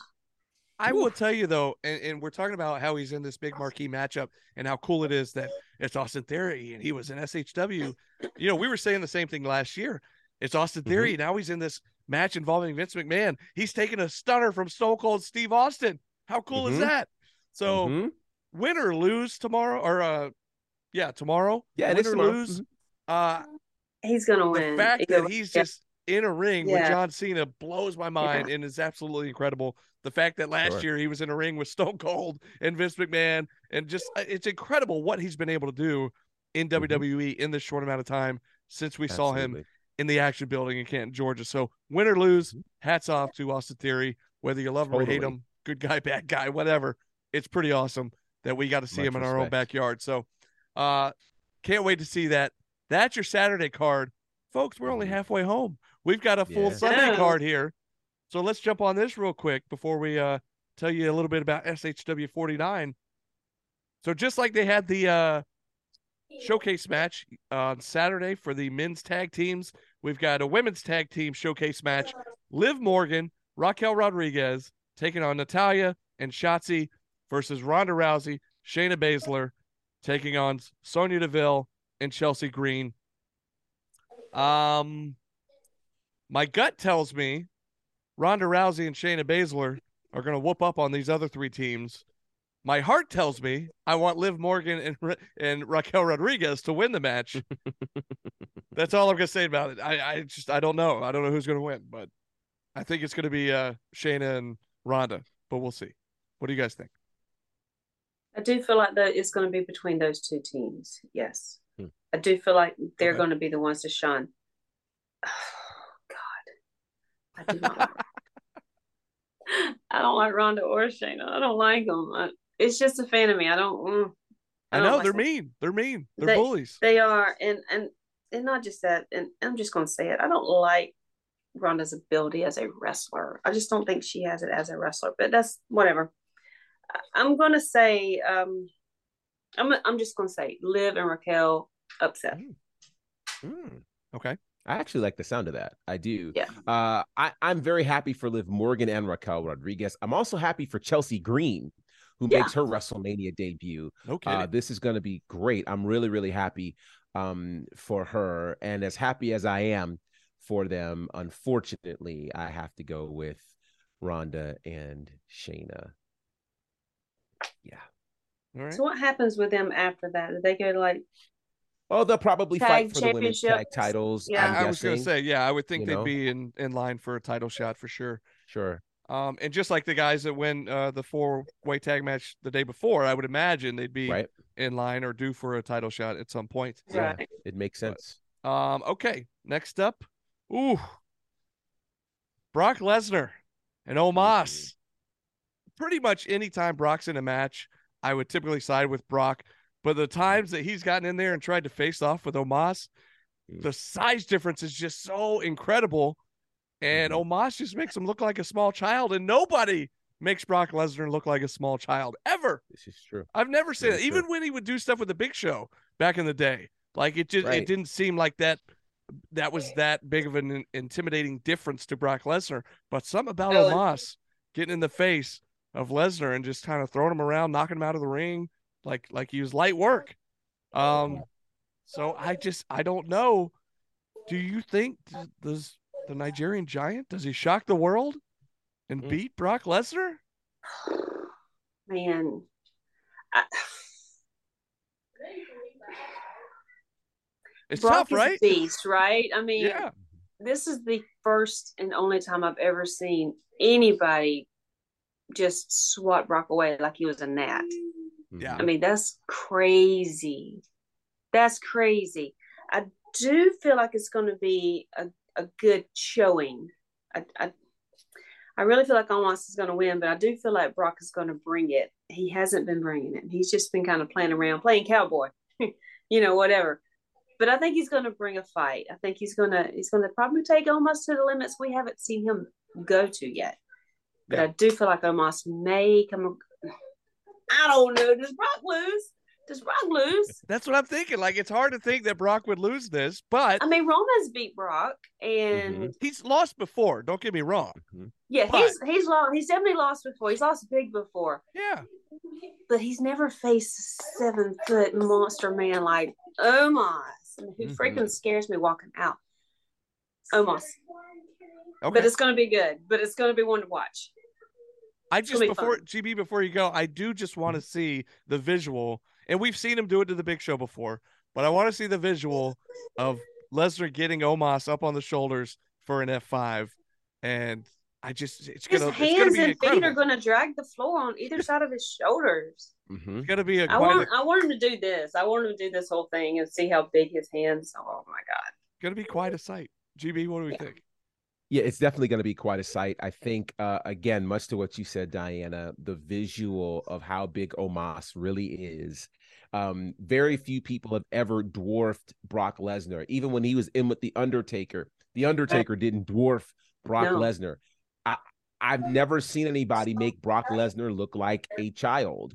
I will tell you though, and, and we're talking about how he's in this big marquee matchup and how cool it is that it's Austin Theory and he was in SHW. You know, we were saying the same thing last year. It's Austin Theory. Now he's in this match involving Vince McMahon. He's taking a stunner from Stone Cold Steve Austin. How cool is Mhm. that? So Mhm. win or lose tomorrow, or uh, yeah, tomorrow. Yeah, it win is or tomorrow. lose. Uh, He's going to win. the fact Either that he's Yeah. just in a ring with John Cena blows my mind and is absolutely incredible. The fact that last Sure. year he was in a ring with Stone Cold and Vince McMahon, and just uh, it's incredible what he's been able to do in Mhm. WWE in this short amount of time since we saw him in the action building in Canton, Georgia. So win or lose, Mhm. hats off to Austin Theory, whether you love him or hate Totally. him, good guy, bad guy, whatever. It's pretty awesome that we got to see Much him in our own backyard. So uh can't wait to see that. That's your Saturday card. Folks, we're only Mhm. halfway home. We've got a full Yeah. Sunday Yeah. card here. So let's jump on this real quick before we uh tell you a little bit about SHW 49. So just like they had the uh showcase match on Saturday for the men's tag teams. We've got a women's tag team showcase match. Liv Morgan, Raquel Rodriguez taking on Natalya and Shotzi versus Ronda Rousey, Shayna Baszler taking on Sonya Deville and Chelsea Green. Um, my gut tells me Ronda Rousey and Shayna Baszler are going to whoop up on these other three teams. My heart tells me I want Liv Morgan and Ra- and Raquel Rodriguez to win the match. That's all I'm gonna say about it. I, I just I don't know. I don't know who's gonna win, but I think it's gonna be uh Shayna and Ronda. But we'll see. What do you guys think? I do feel like that it's going to be between those two teams. Yes. Hmm. I do feel like they're Okay. going to be the ones to shine. Oh, God. I do not like I don't like Ronda or Shayna. I don't like them. I, it's just a fan of me. I don't. Mm, I, don't know like they're them. mean. They're mean. They're They- bullies. They are, and and and not just that. And I'm just going to say it. I don't like Ronda's ability as a wrestler. I just don't think she has it as a wrestler. But that's whatever. I- I'm going to say. um I'm I'm just going to say Liv and Raquel upset. Mm. Okay. I actually like the sound of that. I do. Yeah. Uh, I, I'm very happy for Liv Morgan and Raquel Rodriguez. I'm also happy for Chelsea Green, who Yeah. makes her WrestleMania debut. Okay. Uh, this is going to be great. I'm really, really happy um, for her. And as happy as I am for them, unfortunately, I have to go with Ronda and Shayna. Yeah. All right. So what happens with them after that? Do they go to like Oh, they'll probably Tag fight for the women's tag titles. Yeah. I'm I, I was gonna say, yeah, I would think you they'd know? be in in line for a title shot for sure. Sure. Um, and just like the guys that win uh, the four way tag match the day before, I would imagine they'd be Right. in line or due for a title shot at some point. Yeah. right? It makes sense. Um, okay, next up, ooh, Brock Lesnar and Omos. Pretty much anytime Brock's in a match, I would typically side with Brock. But the times that he's gotten in there and tried to face off with Omos, Mm. the size difference is just so incredible. And Mhm. Omos just makes him look like a small child, and nobody makes Brock Lesnar look like a small child ever. This is true. I've never seen Very it. Even when he would do stuff with the Big Show back in the day, like it just it didn't seem like that. That was that big of an intimidating difference to Brock Lesnar. But something about and- Omos getting in the face of Lesnar and just kind of throwing him around, knocking him out of the ring, like like he was light work. Um, so I just I don't know. Do you think th- does the Nigerian Giant does he shock the world and Mm. beat Brock Lesnar? Man. I, It's Brock tough, is right? a beast, right? I mean, Yeah. this is the first and only time I've ever seen anybody just swat Brock away like he was a gnat. Yeah. I mean, that's crazy. That's crazy. I do feel like it's going to be a, a good showing. I, I, I really feel like Omos is going to win, but I do feel like Brock is going to bring it. He hasn't been bringing it. He's just been kind of playing around, playing cowboy. you know, whatever. But I think he's going to bring a fight. I think he's gonna he's gonna probably take Omos to the limits we haven't seen him go to yet. But Yeah. I do feel like Omos may come. I don't know. Does Brock lose? Does Brock lose? That's what I'm thinking. Like it's hard to think that Brock would lose this, but I mean, Roman's beat Brock, and Mhm. he's lost before. Don't get me wrong. yeah, But- he's he's lost. He's definitely lost before. He's lost big before, Yeah. but he's never faced a seven foot monster man like Omos, and who Mhm. freaking scares me walking out. Omos, Okay. but it's going to be good. But it's going to be one to watch. I just gonna before fun. GB before you go, I do just want to see the visual, and we've seen him do it to the Big Show before, but I want to see the visual of Lesnar getting Omos up on the shoulders for an F five, and I just it's His gonna it's gonna hands be and feet are going to drag the floor on either side of his shoulders. Mhm. It's gonna be a I want a, I want him to do this. I want him to do this whole thing and see how big his hands. Oh my god! gonna be quite a sight. GB, what do we Yeah. think? Yeah, it's definitely going to be quite a sight. I think, uh, again, much to what you said, Diana, the visual of how big Omos really is. Um, very few people have ever dwarfed Brock Lesnar. Even when he was in with the Undertaker, the Undertaker didn't dwarf Brock No. Lesnar. I, I've never seen anybody make Brock Lesnar look like a child,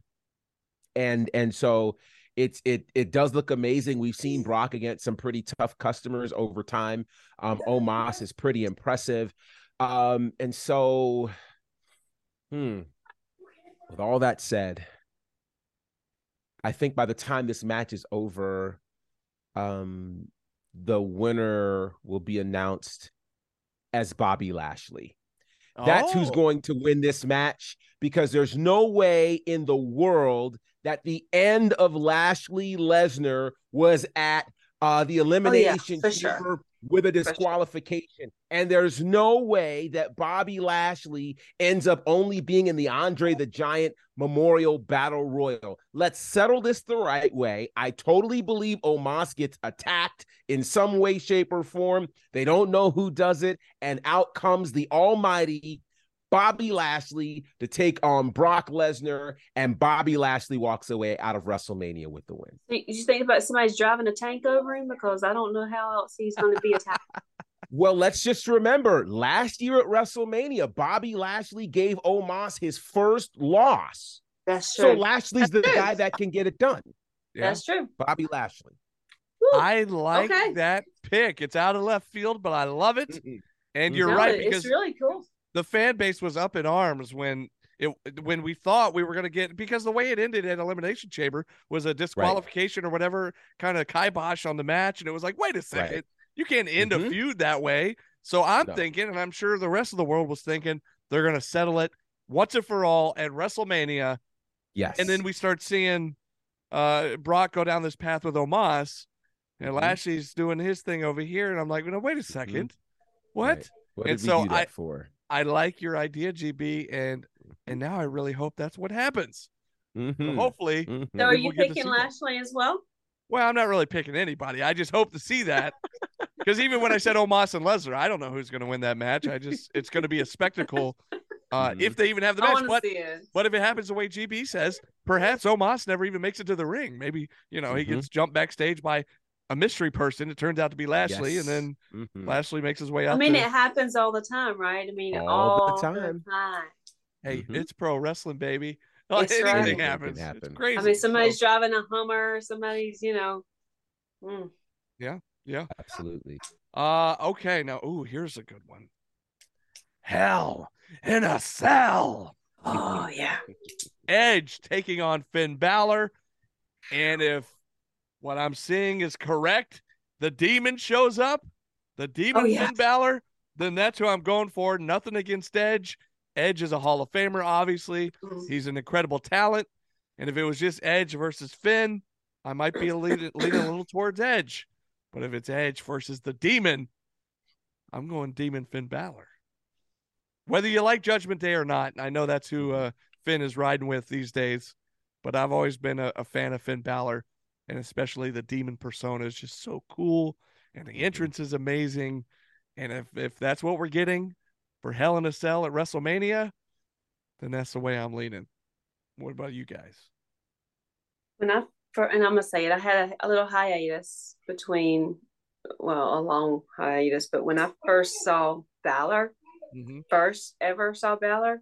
and and so it's it it does look amazing. We've seen Brock against some pretty tough customers over time. Um, Omos is pretty impressive. Um, and so, hmm, with all that said, I think by the time this match is over, um, the winner will be announced as Bobby Lashley. That's who's Oh, going to win this match because there's no way in the world that the end of Lashley Lesnar was at uh, the elimination for sure. chamber with a sure. disqualification. And there's no way that Bobby Lashley ends up only being in the Andre the Giant Memorial Battle Royal. Let's settle this the right way. I totally believe Omos gets attacked in some way, shape, or form. They don't know who does it. And out comes the almighty Bobby Lashley to take on Brock Lesnar. And Bobby Lashley walks away out of WrestleMania with the win. You you think about somebody's driving a tank over him because I don't know how else he's going to be attacked. Well, let's just remember last year at WrestleMania, Bobby Lashley gave Omos his first loss. That's true. So true. Lashley's the true. guy that can get it done. yeah. That's true. Bobby Lashley. Woo. I like Okay. that pick. It's out of left field, but I love it. And you're No, right it's because really cool. The fan base was up in arms when it when we thought we were going to get because the way it ended at elimination chamber was a disqualification or whatever kind of kibosh on the match and it was like wait a second you can't end a Mhm. feud that way so i'm No. thinking and i'm sure the rest of the world was thinking they're going to settle it once and for all at wrestlemania Yes. and then we start seeing uh brock go down this path with omos and Mhm. lashley's doing his thing over here and i'm like no wait a 2nd what Right. What and so do that I- for? I like your idea, GB, and and now I really hope that's what happens. So Mhm. hopefully, Mhm. So are you we'll picking see that. Lashley as well? well, I'm not really picking anybody. I just hope to see that because even when I said Omos and Lesnar, I don't know who's going to win that match. I just it's going to be a spectacle uh, if they even have the match. But but if it happens the way GB says, perhaps Omos never even makes it to the ring. Maybe you know he gets jumped backstage by a mystery person. It turns out to be Lashley, Yes. and then Mhm. Lashley makes his way out. I mean, to- it happens all the time, right? I mean, All all, the time. the time. hey, Mhm. it's pro wrestling, baby. Oh, It's right. anything Anything happens. happen. It's crazy. I mean, somebody's So- driving a Hummer, somebody's, you know. mm. Yeah. Yeah. Absolutely. Uh okay, now ooh, here's a good one. Hell in a cell. Oh yeah. Edge taking on Finn Balor. And if what I'm seeing is correct, the demon shows up, the demon Oh, yeah. Finn Balor, then that's who I'm going for. Nothing against Edge. Edge is a Hall of Famer, obviously. Mm. He's an incredible talent. And if it was just Edge versus Finn, I might be leaning, leaning a little towards Edge. But if it's Edge versus the Demon, I'm going Demon Finn Balor. Whether you like Judgment Day or not, I know that's who uh, Finn is riding with these days. But I've always been a, a fan of Finn Balor, and especially the Demon persona is just so cool, and the Mhm. entrance is amazing. And if if that's what we're getting for Hell in a Cell at WrestleMania, then that's the way I'm leaning. What about you guys? When I for and I'm gonna say it. I had a, a little hiatus between, well, a long hiatus. But when I first saw Balor, Mhm. first ever saw Balor,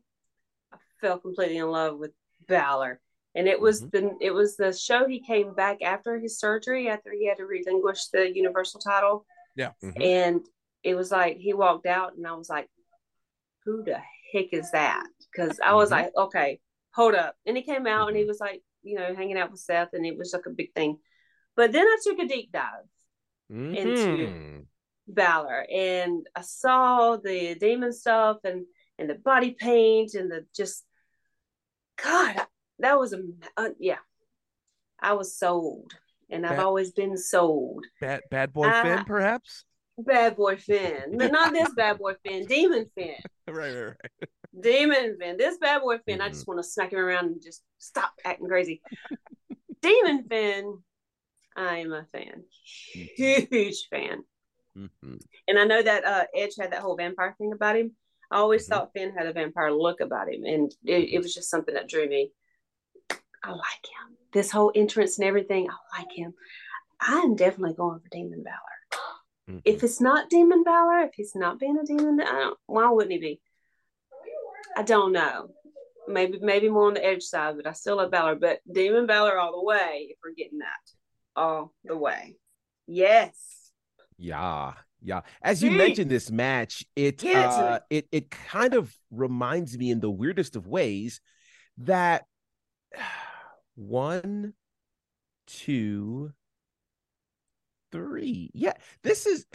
I fell completely in love with Balor. And it was Mhm. the it was the show he came back after his surgery, after he had to relinquish the Universal title. Mhm. And it was like he walked out and I was like, Who the heck is that? Because I was Mhm. like, Okay, hold up. And he came out and he Mhm. was like, you know, hanging out with Seth and it was like a big thing. But then I took a deep dive Mhm. Balor and I saw the demon stuff and and the body paint and the just God that was a uh, yeah I was sold and I've always been sold Bad bad boy Finn, perhaps. bad boy Finn but not this bad boy Finn demon Finn Right, right, right. demon Finn this bad boy Finn I Mhm. just want to smack him around and just stop acting crazy demon Finn I am a fan huge fan Mhm. And I know that uh, Edge had that whole vampire thing about him. I always Mhm. thought Finn had a vampire look about him, and it, it was just something that drew me. I like him. This whole entrance and everything, I like him. I'm definitely going for Demon Balor. Mhm. If it's not Demon Balor, if he's not being a demon, I don't, why wouldn't he be? I don't know. Maybe maybe more on the Edge side, but I still love Balor. But Demon Balor all the way. If we're getting that all the way, yes. Yeah, yeah. As you mentioned this match, it Give it to uh, it it kind of reminds me in the weirdest of ways that one, two, three. Yeah, this is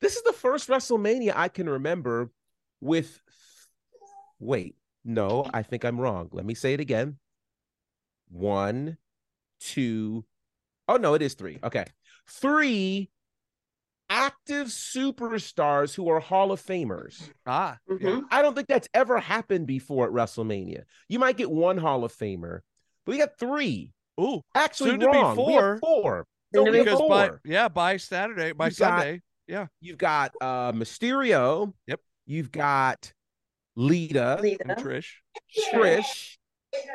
this is the first WrestleMania I can remember with. Wait, no, I think I'm wrong. Let me say it again. One, two. Oh no, it is three. Okay, three active superstars who are Hall of Famers. Ah, yeah. Mhm. I don't think that's ever happened before at WrestleMania. You might get one Hall of Famer, but we got three. Ooh, Actually, Soon to be wrong. We have four. four. Soon No, to we be have by yeah, by Saturday, by You got- Sunday. You've got uh Mysterio. Yep. You've got Lita, Lita. And Trish. Trish,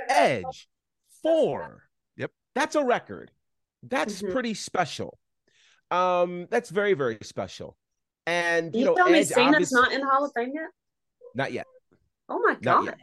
Edge. Four. Yep. That's a record. That's Mhm. pretty special. Um, that's very, very special. And you, You, know, tell me Edge Cena's not in the Hall of Fame yet? not yet. Oh my Not god! yet.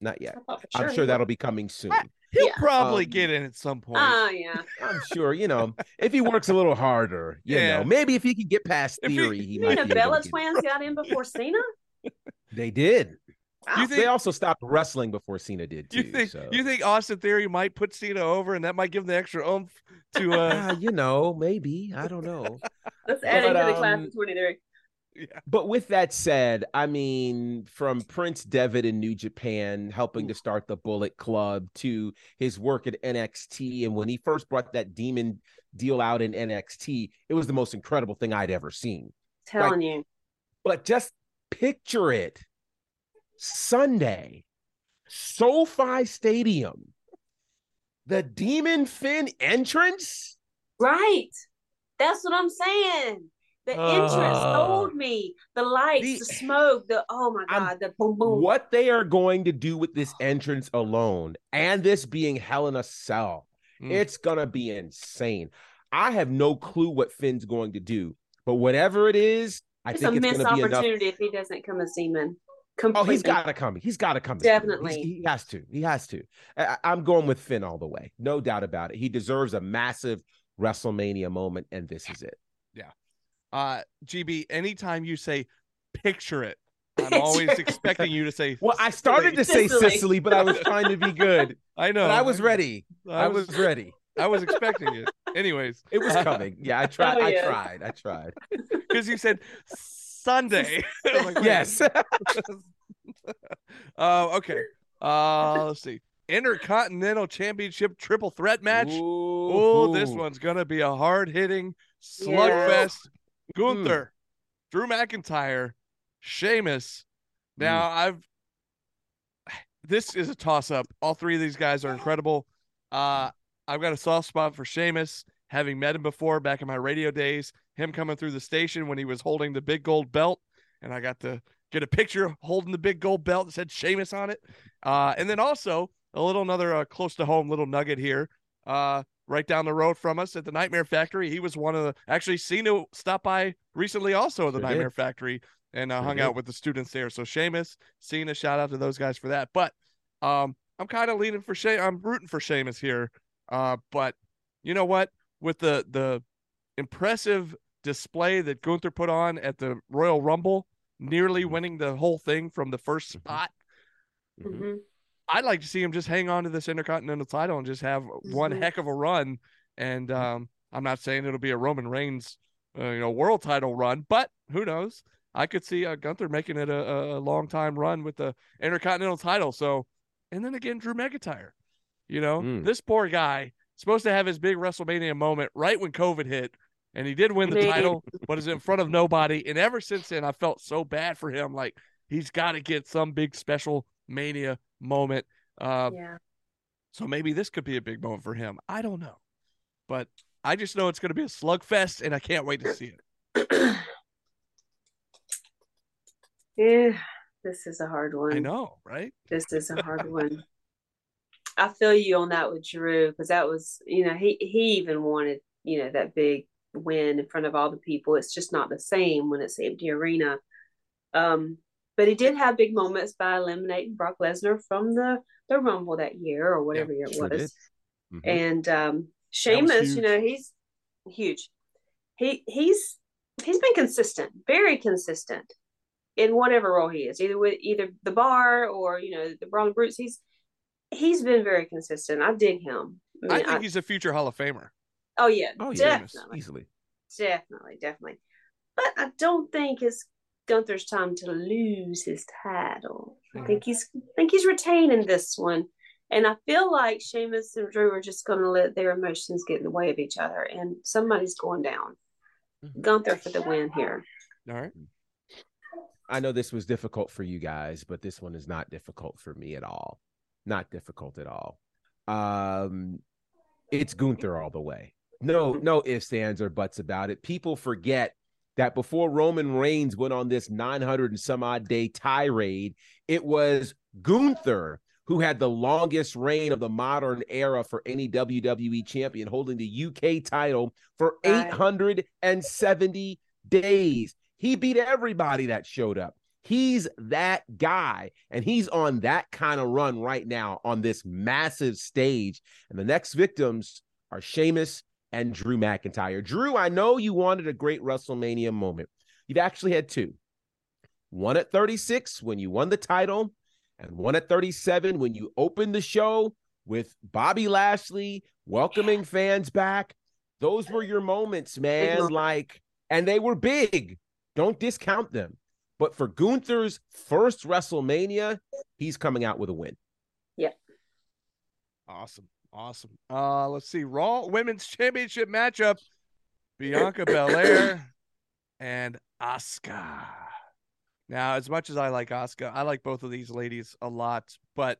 Not yet. I'm he sure that'll be coming soon. He'll Yeah. probably Um, get in at some point. Oh yeah. I'm sure, you know, if he works a little harder, you Yeah. know, maybe if he can get past If he- theory, he, You might mean the be able Bella to get- twins got in before Cena? They did. You Wow. think- They also stopped wrestling before Cena did too. you think so. you think Austin Theory might put Cena over, and that might give him the extra oomph to uh Ah, you know, maybe I don't know. Let's add But, into the class of of 23. But with that said, I mean, from Prince Devitt in New Japan helping to start the Bullet Club to his work at NXT, and when he first brought that Demon deal out in NXT, it was the most incredible thing I'd ever seen. Telling you. But just picture it Sunday, SoFi Stadium, the Demon Finn entrance. Right. That's what I'm saying. The entrance Uh, sold me. The lights, the- the, smoke, the oh my I'm- god, the boom boom. What they are going to do with this entrance alone, and this being Hell in a Cell, Mm. it's gonna be insane. I have no clue what Finn's going to do, but whatever it is, I It's a think it's missed gonna be enough. opportunity if he doesn't come as demon. Oh, he's got to come. He's got to come. this. He's- Definitely. he has to. He has to. I, I'm going with Finn all the way. No doubt about it. He deserves a massive WrestleMania moment, and this is it. Uh GB, anytime you say picture it, I'm always expecting you to say Well, I started to say Sicily. Sicily, but I was trying to be good. I know But I was ready. I I was was ready. I was expecting it. Anyways, It was coming. Yeah, I tried. Oh, I tried. I tried. because you said Sunday. Like, wait. Yes. Uh, okay. Uh, let's see. Intercontinental Championship triple threat match. Oh, this one's gonna be a hard hitting slugfest. Hmm. Gunther, Drew McIntyre, Sheamus. Now Hmm. I've this is a toss up. All three of these guys are incredible. Uh I've got a soft spot for Sheamus, having met him before back in my radio days. Him coming through the station when he was holding the big gold belt, and I got to get a picture holding the big gold belt that said Sheamus on it. Uh, and then also a little another uh, close to home little nugget here. Uh, right down the road from us at the Nightmare Factory. He was one of the actually Cena stopped by recently also at the Sure Nightmare did. Factory and uh, Sure hung did. out with the students there. So Sheamus, Cena, shout out to those guys for that. But um, I'm kind of leaning for She. I'm rooting for Sheamus here. Uh, but you know what? With the the impressive display that Gunther put on at the Royal Rumble, nearly Mhm. winning the whole thing from the first Mhm. spot. Mhm. I'd like to see him just hang on to this Intercontinental title and just have one Mhm. heck of a run. And um, I'm not saying it'll be a Roman Reigns, uh, you know, world title run, but who knows? I could see uh, Gunther making it a, a, a long time run with the Intercontinental title. So, and then again, Drew McIntyre. You know, Mm. this poor guy supposed to have his big WrestleMania moment right when COVID hit, and he did win the title, but is in front of nobody. And ever since then, I felt so bad for him. Like he's got to get some big special Mania moment. Uh, Yeah. so maybe this could be a big moment for him. I don't know, but I just know it's going to be a slugfest, and I can't wait to see it. yeah. This is a hard one. I know, right? This is a hard one. I feel you on that with Drew because that was, you know, he he even wanted, you know, that big win in front of all the people. It's just not the same when it's empty arena. Um, but he did have big moments by eliminating Brock Lesnar from the the Rumble that year or whatever year it sure was. Mhm. And um Sheamus, you know, he's huge. He he's he's been consistent, very consistent in whatever role he is, either with either the bar or you know the Brawling Brutes. He's he's been very consistent. I dig him. I I think I- he's a future Hall of Famer. oh yeah, Oh, yeah. definitely, Easily. definitely, definitely. But I don't think it's Gunther's time to lose his title. I think he's I think he's retaining this one. And I feel like Sheamus and Drew are just going to let their emotions get in the way of each other, and somebody's going down. Mhm. Gunther for the win here. All right. I know this was difficult for you guys, but this one is not difficult for me at all. Not difficult at all. Um, it's Gunther all the way. No, no ifs, ands, or buts about it. People forget that before Roman Reigns went on this 900 and some odd day tirade, it was Gunther who had the longest reign of the modern era for any WWE champion, holding the UK title for 870 days. He beat everybody that showed up. He's that guy, and he's on that kind of run right now on this massive stage. And the next victims are Sheamus and Drew McIntyre. Drew, I know you wanted a great WrestleMania moment. You've actually had two one at 36 when you won the title, and one at 37 when you opened the show with Bobby Lashley welcoming fans back. Those were your moments, man. Like, and they were big. Don't discount them. But for Gunther's first WrestleMania, he's coming out with a win. Yeah. Awesome. Awesome. Uh let's see. Raw Women's Championship matchup. Bianca Belair and Asuka. Now, as much as I like Asuka, I like both of these ladies a lot, but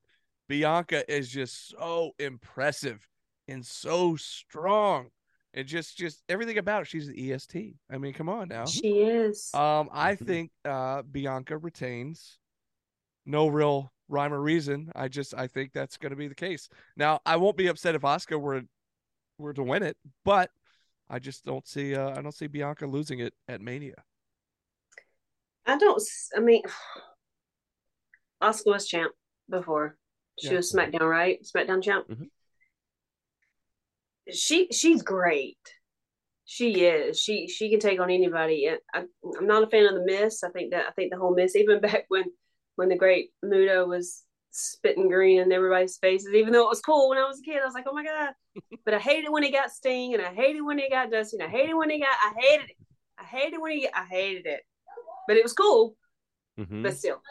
Bianca is just so impressive and so strong. And just just everything about it. She's an EST. I mean, come on now. She is. Um, I Mhm. think uh Bianca retains. No real rhyme or reason. I just I think that's going to be the case. Now I won't be upset if Asuka were were to win it, but I just don't see uh I don't see Bianca losing it at Mania. I don't. I mean, Asuka was champ before. She Yeah. was SmackDown, right? SmackDown champ. Mhm. She she's great. She is. She she can take on anybody. I, I'm not a fan of the Miss. I think that I think the whole Miss, even back when when the great Muta was spitting green in everybody's faces, even though it was cool when I was a kid, I was like, oh my god. But I hated when he got Sting, and I hated when he got Dusty, and I hated when he got. I hated it. I hated when he. I hated it. But it was cool Mhm. but still,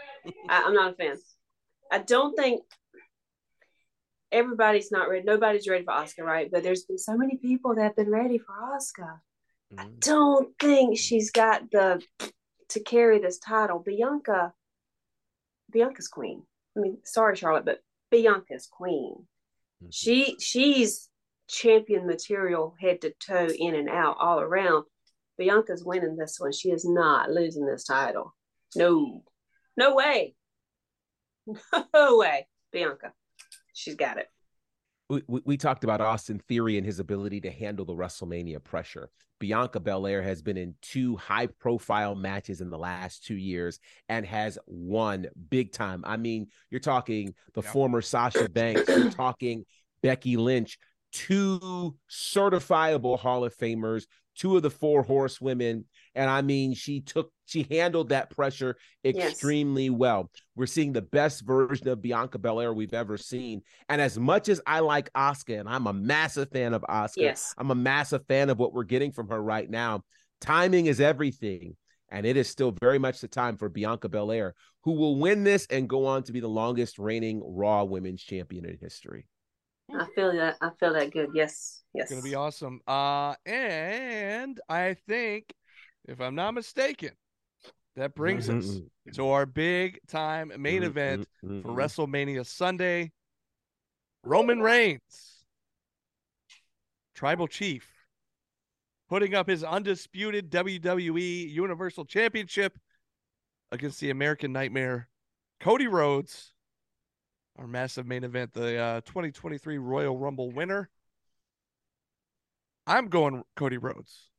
I, I'm not a fan. I don't think everybody's not ready. Nobody's ready for Asuka, right? But there's been so many people that have been ready for Asuka. I Mhm. don't think she's got the to carry this title. Bianca, Bianca's queen. I mean, sorry, Charlotte, but Bianca's queen. Mhm. She she's champion material, head to toe, in and out, all around. Bianca's winning this one. She is not losing this title. No, no way. No way, Bianca. She's got it. We, we, talked about Austin Theory and his ability to handle the WrestleMania pressure. Bianca Belair has been in two high profile matches in the last two years and has won big time. I mean, you're talking the former Sasha Banks, you're talking Becky Lynch, two certifiable Hall of Famers, two of the four horsewomen. And I mean, she took, she handled that pressure extremely yes. well. We're seeing the best version of Bianca Belair we've ever seen. And as much as I like Asuka, and I'm a massive fan of Asuka, yes. I'm a massive fan of what we're getting from her right now. Timing is everything. And it is still very much the time for Bianca Belair, who will win this and go on to be the longest reigning Raw Women's Champion in history. I feel that. I feel that good. Yes. Yes. It's gonna be awesome. Uh, and I think, if I'm not mistaken, that brings us to our big time main event for. WrestleMania Sunday. Roman Reigns, Tribal Chief, putting up his undisputed WWE Universal Championship against the American Nightmare, Cody Rhodes our massive main event, the uh, 2023 Royal Rumble winner. I'm going Cody Rhodes.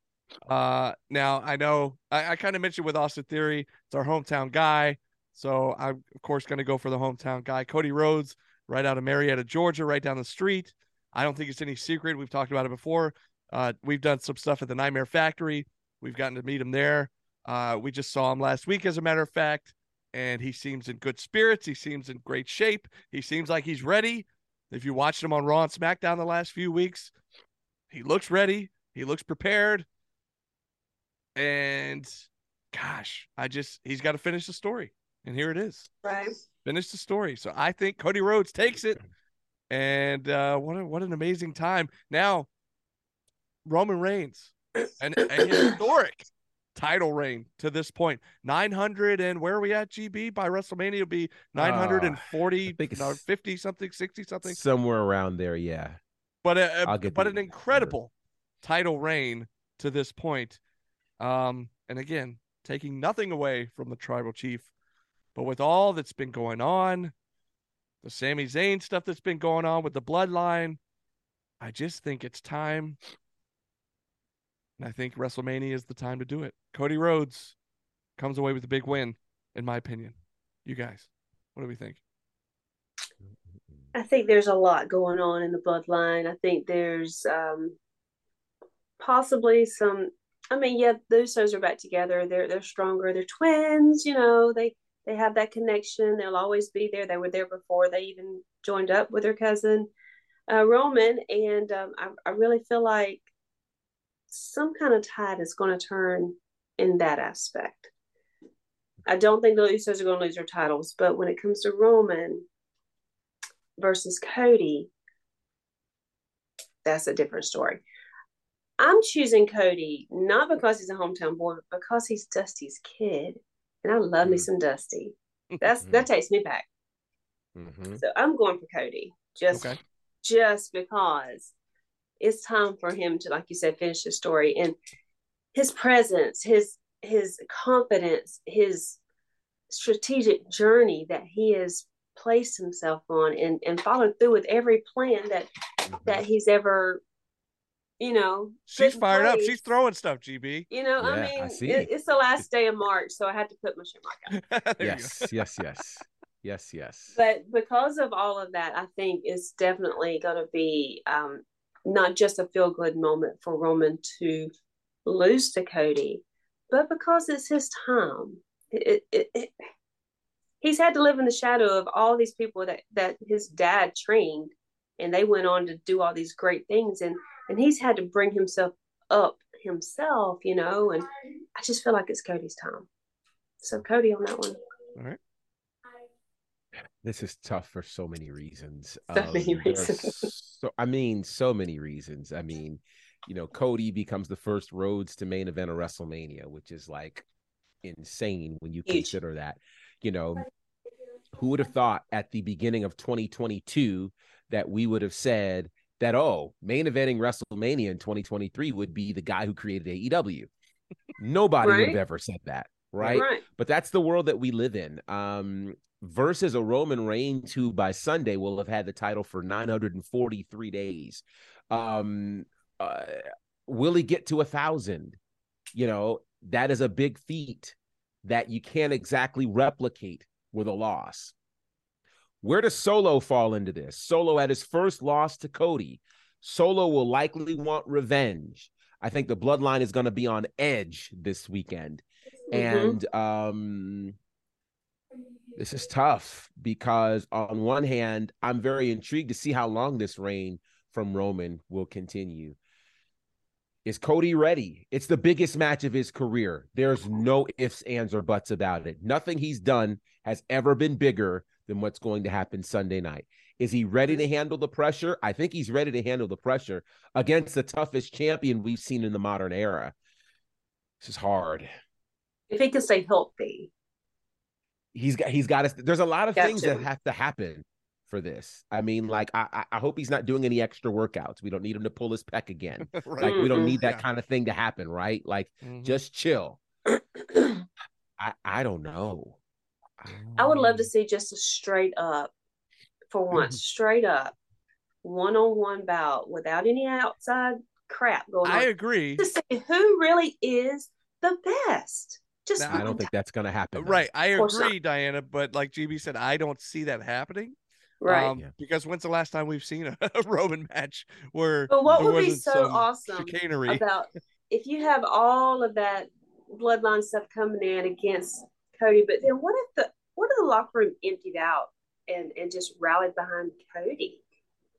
Uh, now I know I, I kind of mentioned with Austin Theory, it's our hometown guy, so I'm of course going to go for the hometown guy, Cody Rhodes, right out of Marietta, Georgia, right down the street. I don't think it's any secret. We've talked about it before. Uh, we've done some stuff at the Nightmare Factory. We've gotten to meet him there. Uh, we just saw him last week, as a matter of fact and he seems in good spirits. He seems in great shape. He seems like he's ready. If you watched him on Raw and SmackDown the last few weeks, he looks ready. He looks prepared. And gosh, I just he's got to finish the story. And here it is. Right. Finish the story. So I think Cody Rhodes takes it. And uh, what a, what an amazing time. Now, Roman Reigns, and a historic title reign to this point. 900 and where are we at, GB? By WrestleMania, it'll be 940, uh, 50 something, 60 something. Somewhere around there, yeah. But, uh, but an incredible title reign to this point. Um, and again, taking nothing away from the tribal chief, but with all that's been going on, the Sami Zayn stuff that's been going on with the bloodline, I just think it's time and I think WrestleMania is the time to do it. Cody Rhodes comes away with a big win, in my opinion. You guys, what do we think? I think there's a lot going on in the bloodline. I think there's um, possibly some. I mean, yeah, those shows are back together. They're they're stronger. They're twins. You know, they they have that connection. They'll always be there. They were there before they even joined up with their cousin uh, Roman, and um, I, I really feel like some kind of tide is going to turn in that aspect. I don't think the Usos are going to lose their titles, but when it comes to Roman versus Cody, that's a different story. I'm choosing Cody not because he's a hometown boy, but because he's Dusty's kid, and I love me mm. some Dusty. That's that takes me back. Mm-hmm. So I'm going for Cody just okay. just because it's time for him to, like you said, finish the story. And his presence, his his confidence, his strategic journey that he has placed himself on and, and followed through with every plan that mm-hmm. that he's ever you know she's fired place. up. She's throwing stuff gb you know yeah, i mean I it, it's the last day of march so i had to put my shit mark out yes yes yes. Yes yes. But because of all of that i think it's definitely going to be um, not just a feel good moment for Roman to lose to Cody, but because it's his time. It, it, it, he's had to live in the shadow of all these people that, that his dad trained, and they went on to do all these great things, and and he's had to bring himself up himself, you know. And I just feel like it's Cody's time. So Cody on that one. All right. This is tough for so many reasons. So um, many reasons. So I mean, so many reasons. I mean, you know, Cody becomes the first Rhodes to main event of WrestleMania, which is like insane when you Huge. consider that. You know, who would have thought at the beginning of 2022 that we would have said that oh, main eventing WrestleMania in 2023 would be the guy who created AEW. Nobody right? would have ever said that. right? Right. But that's the world that we live in. Um, versus a Roman Reigns who by Sunday will have had the title for 943 days. Um, uh, will he get to a thousand? You know, that is a big feat that you can't exactly replicate with a loss. Where does Solo fall into this? Solo at his first loss to Cody. Solo will likely want revenge. I think the bloodline is going to be on edge this weekend. Mhm. And um this is tough because on one hand, I'm very intrigued to see how long this reign from Roman will continue. Is Cody ready? It's the biggest match of his career. There's no ifs, ands, or buts about it. Nothing he's done has ever been bigger than what's going to happen Sunday night. Is he ready to handle the pressure? I think he's ready to handle the pressure against the toughest champion we've seen in the modern era. This is hard. if he can stay healthy. He's got he's got to, there's a lot of Got things to. that have to happen for this. I mean, like I I- I hope he's not doing any extra workouts. We don't need him to pull his pec again. right. Like we don't need that Yeah. kind of thing to happen, right? Like Mhm. just chill. I I don't know. I would love to see just a straight up, for once, straight up, one on one bout without any outside crap going on. I agree. to say who really is the best. Just I don't think that's gonna happen. though. Right. I agree, Diana. But like GB said, I don't see that happening. right. Um, Yeah. Because when's the last time we've seen a, a Roman match where but what would be so awesome chicanery? about if you have all of that bloodline stuff coming in against Cody, but then what if the what if the locker room emptied out and and just rallied behind Cody?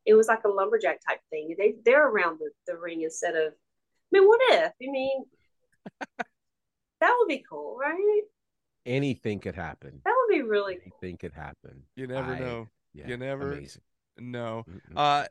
It was like a lumberjack type thing. They they're around the, the ring instead of. I mean, what if? I mean, that would be cool, right? Anything could happen. That would be really cool. Anything could happen. You never I- know. Yeah, You never- amazing. No. Mm-mm. Uh,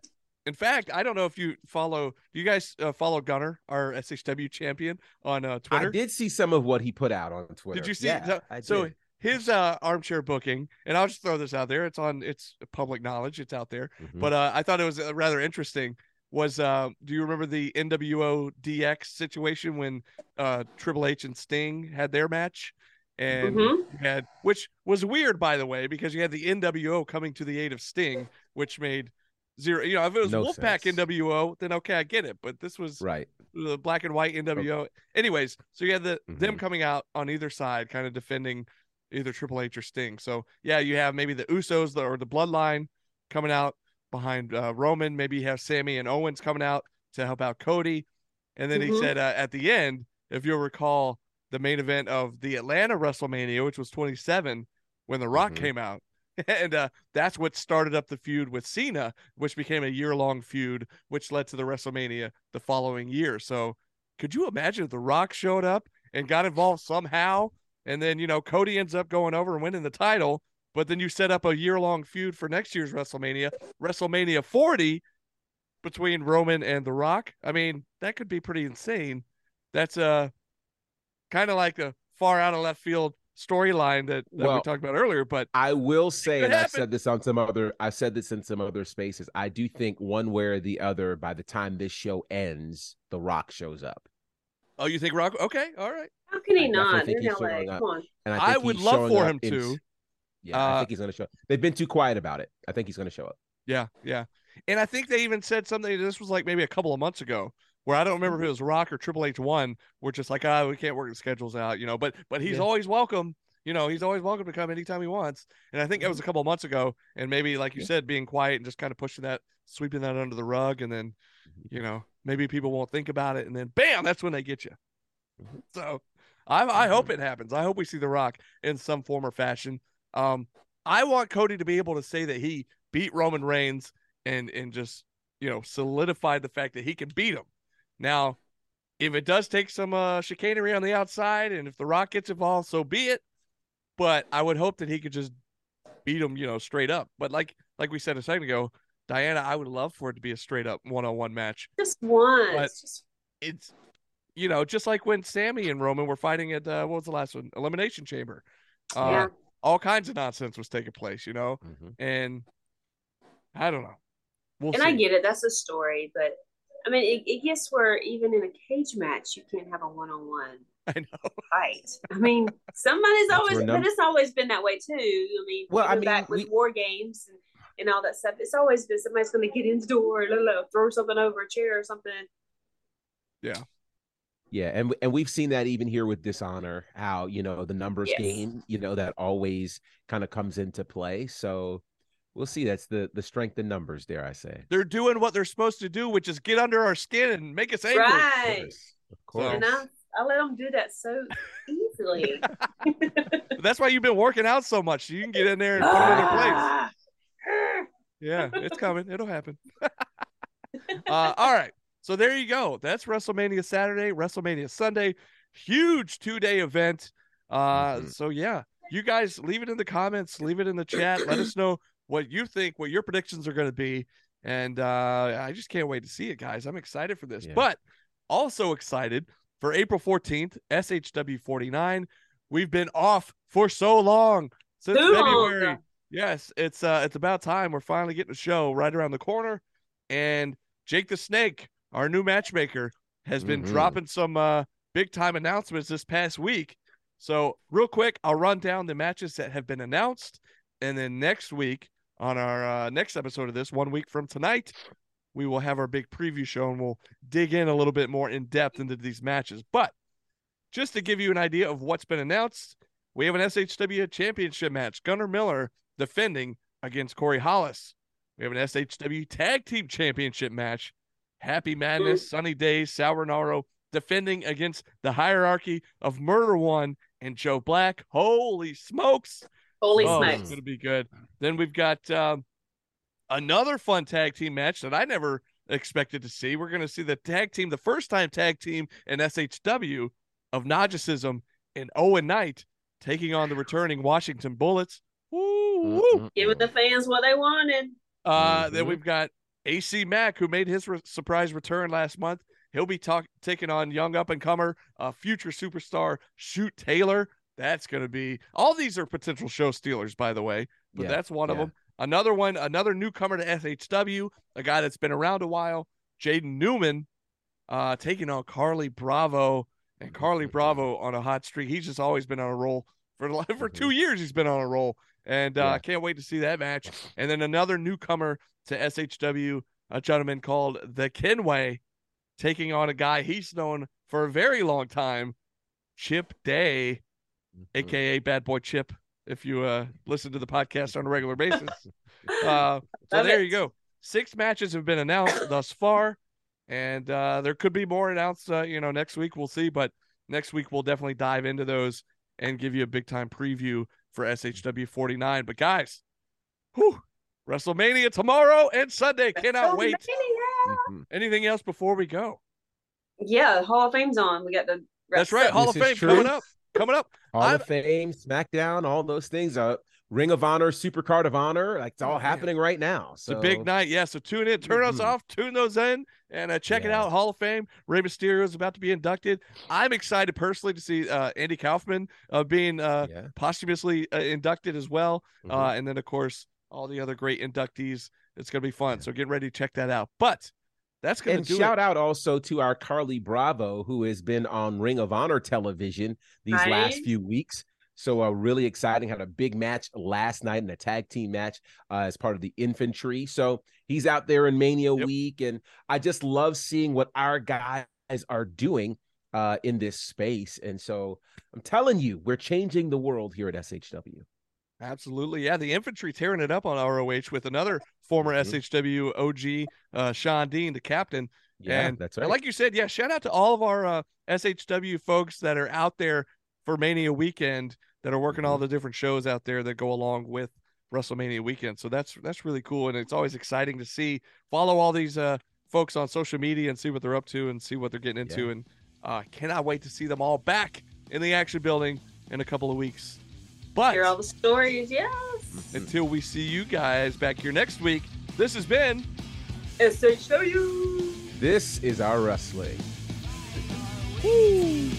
in fact, I don't know if you follow. Do you guys uh, follow Gunnar, our SHW champion, on uh, Twitter? I did see some of what he put out on Twitter. Did you see? Yeah, so I so his uh, armchair booking, and I'll just throw this out there. It's on. It's public knowledge. It's out there. Mhm. But uh, I thought it was uh, rather interesting. Was uh, do you remember the NWO DX situation when uh, Triple H and Sting had their match, and Mhm. had which was weird by the way because you had the NWO coming to the aid of Sting, which made zero. You know, if it was No Wolfpack sense. NWO, then okay, I get it. But this was right. the black and white NWO. Anyways, so you had the them Mhm. coming out on either side, kind of defending either Triple H or Sting. So yeah, you have maybe the Usos or the Bloodline coming out behind uh, Roman. Maybe you have Sami and Owens coming out to help out Cody. And then he Mhm. said uh, at the end, if you'll recall, the main event of the Atlanta WrestleMania, which was 27, when The Rock Mhm. came out. And uh, that's what started up the feud with Cena, which became a year long feud, which led to the WrestleMania the following year. So, could you imagine if The Rock showed up and got involved somehow? And then, you know, Cody ends up going over and winning the title. But then you set up a year long feud for next year's WrestleMania, WrestleMania 40, between Roman and The Rock. I mean, that could be pretty insane. That's uh, kind of like a far out of left field storyline that, that we talked about earlier. But I will say, could and I've said this on some other, I've said this in some other spaces. I do think one way or the other, by the time this show ends, The Rock shows up, oh, you think Rock? Okay, all right. How can he I not? think in he's LA. showing up. Come on. and I, I would he's love for up him in- to. Yeah, I Uh, think he's going to show. up. They've been too quiet about it. I think he's going to show up. Yeah, yeah. And I think they even said something. This was like maybe a couple of months ago, where I don't remember Mm-hmm. if it was Rock or Triple H one. We're just like, ah, we can't work the schedules out, you know. But but he's Yeah. always welcome. You know, he's always welcome to come anytime he wants. And I think that was a couple of months ago. And maybe, like you Mm-hmm. Yeah. said, being quiet and just kind of pushing that, sweeping that under the rug, and then, Mm-hmm. you know, maybe people won't think about it, and then bam, that's when they get you. So, I I hope Mm-hmm. it happens. I hope we see The Rock in some form or fashion. Um, I want Cody to be able to say that he beat Roman Reigns and and just you know solidified the fact that he can beat him. Now, if it does take some uh, chicanery on the outside, and if The Rock gets involved, so be it. But I would hope that he could just beat him, you know, straight up. But like like we said a second ago, Diana, I would love for it to be a straight up one on one match. Just once. But- Just It's you know just like when Sami and Roman were fighting at uh, what was the last one? Elimination Chamber. Uh, yeah. All kinds of nonsense was taking place, you know, Mhm. and I don't know. We'll and see. I get it. That's a story, but I mean, it, it gets where even in a cage match, you can't have a one on one. I know. Right. I mean, somebody's always, where but it's always been that way too. I mean, Well, I even back mean, with war games and, and all that stuff, it's always been somebody's going to get in the door, la, la, throw something over a chair or something. Yeah. Yeah, and and we've seen that even here with dishonor, how you know the numbers Yes. game, you know that always kind of comes into play. So we'll see. That's the the strength in numbers, dare I say? They're doing what they're supposed to do, which is get under our skin and make us angry. Of Right. course, of course. And I, I let them do that so easily. That's why you've been working out so much. You can get in there and put them in their place. Ah. Yeah, it's coming. It'll happen. uh, all right. So there you go. That's WrestleMania Saturday, WrestleMania Sunday. Huge two day event. Uh, Mhm. So yeah, you guys leave it in the comments, leave it in the chat. Let us know what you think, what your predictions are going to be. And uh, I just can't wait to see it, guys. I'm excited for this, Yeah. but also excited for April 14th, SHW 49. We've been off for so long since Too long. February. Yes, it's uh it's about time. We're finally getting a show right around the corner. And Jake the Snake, our new matchmaker, has been Mhm. dropping some uh big time announcements this past week. So, real quick, I'll run down the matches that have been announced. And then next week, on our uh, next episode of this, one week from tonight, we will have our big preview show and we'll dig in a little bit more in depth into these matches. But just to give you an idea of what's been announced, we have an SHW championship match. Gunnar Miller defending against Corey Hollis. We have an SHW tag team championship match. Happy Madness, Sunny Days, Sal Renaro defending against the hierarchy of Murder One and Joe Black. Holy smokes! Holy oh, smokes. it's gonna be good. Then we've got um, another fun tag team match that I never expected to see. We're gonna see the tag team, the first time tag team in SHW of Nagicism and Owen Knight taking on the returning Washington Bullets. Woo, woo. Giving the fans what they wanted. Uh, then Mhm. we've got AC Mack, who made his re- surprise return last month. He'll be talk- taking on young up and comer, uh, future superstar Shoot Taylor. That's going to be all these are potential show stealers, by the way, but Yeah, that's one of them. Another one, another newcomer to SHW, a guy that's been around a while, Jaden Newman, uh, taking on Carlie Bravo, and Carlie Mhm. Bravo on a hot streak. He's just always been on a roll for for Mhm. two years. He's been on a roll, and uh, Yeah. I can't wait to see that match. And then another newcomer to SHW, a gentleman called the Kenway, taking on a guy he's known for a very long time, Chip Day. Aka Bad Boy Chip. If you uh, listen to the podcast on a regular basis, uh, so Love there it. you go. Six matches have been announced thus far, and uh, there could be more announced. Uh, you know, next week we'll see, but next week we'll definitely dive into those and give you a big time preview for SHW 49. But guys, whew, WrestleMania tomorrow and Sunday. Cannot wait. Mhm. Anything else before we go? Yeah, Hall of Fame's on. We got the. That's right. Hall This of Fame coming up. Coming up. Hall I'm- of Fame, SmackDown, all those things. Uh, Ring of Honor, Super Card of Honor. Like it's all Oh, happening right now. It's a big night. Yeah. So tune in, turn us Mhm. off, tune those in, and uh, check it out. Hall of Fame. Rey Mysterio is about to be inducted. I'm excited personally to see uh, Andy Kaufman uh, being uh, Yeah. posthumously uh, inducted as well. Mhm. Uh, and then, of course, all the other great inductees. It's going to be fun. So get ready to check that out. But that's going and to do shout it. out also to our Carlie Bravo, who has been on Ring of Honor television these last few weeks. So uh, really exciting. Had a big match last night in a tag team match uh, as part of the infantry. So he's out there in Mania Yep. week, and I just love seeing what our guys are doing uh, in this space. And so I'm telling you, we're changing the world here at SHW. Absolutely. Yeah. The infantry tearing it up on ROH with another former Mhm. SHW OG, uh, Shawn Dean, the captain. Yeah, and that's and right. like you said, yeah, shout out to all of our uh, SHW folks that are out there for Mania weekend that are working Mm-hmm. all the different shows out there that go along with WrestleMania weekend. So that's that's really cool, and it's always exciting to see follow all these uh, folks on social media and see what they're up to and see what they're getting into. And uh, cannot wait to see them all back in the action building in a couple of weeks. But Hear all the stories. Yes. until we see you guys back here next week, this has been SHW. This is our wrestling. Woo!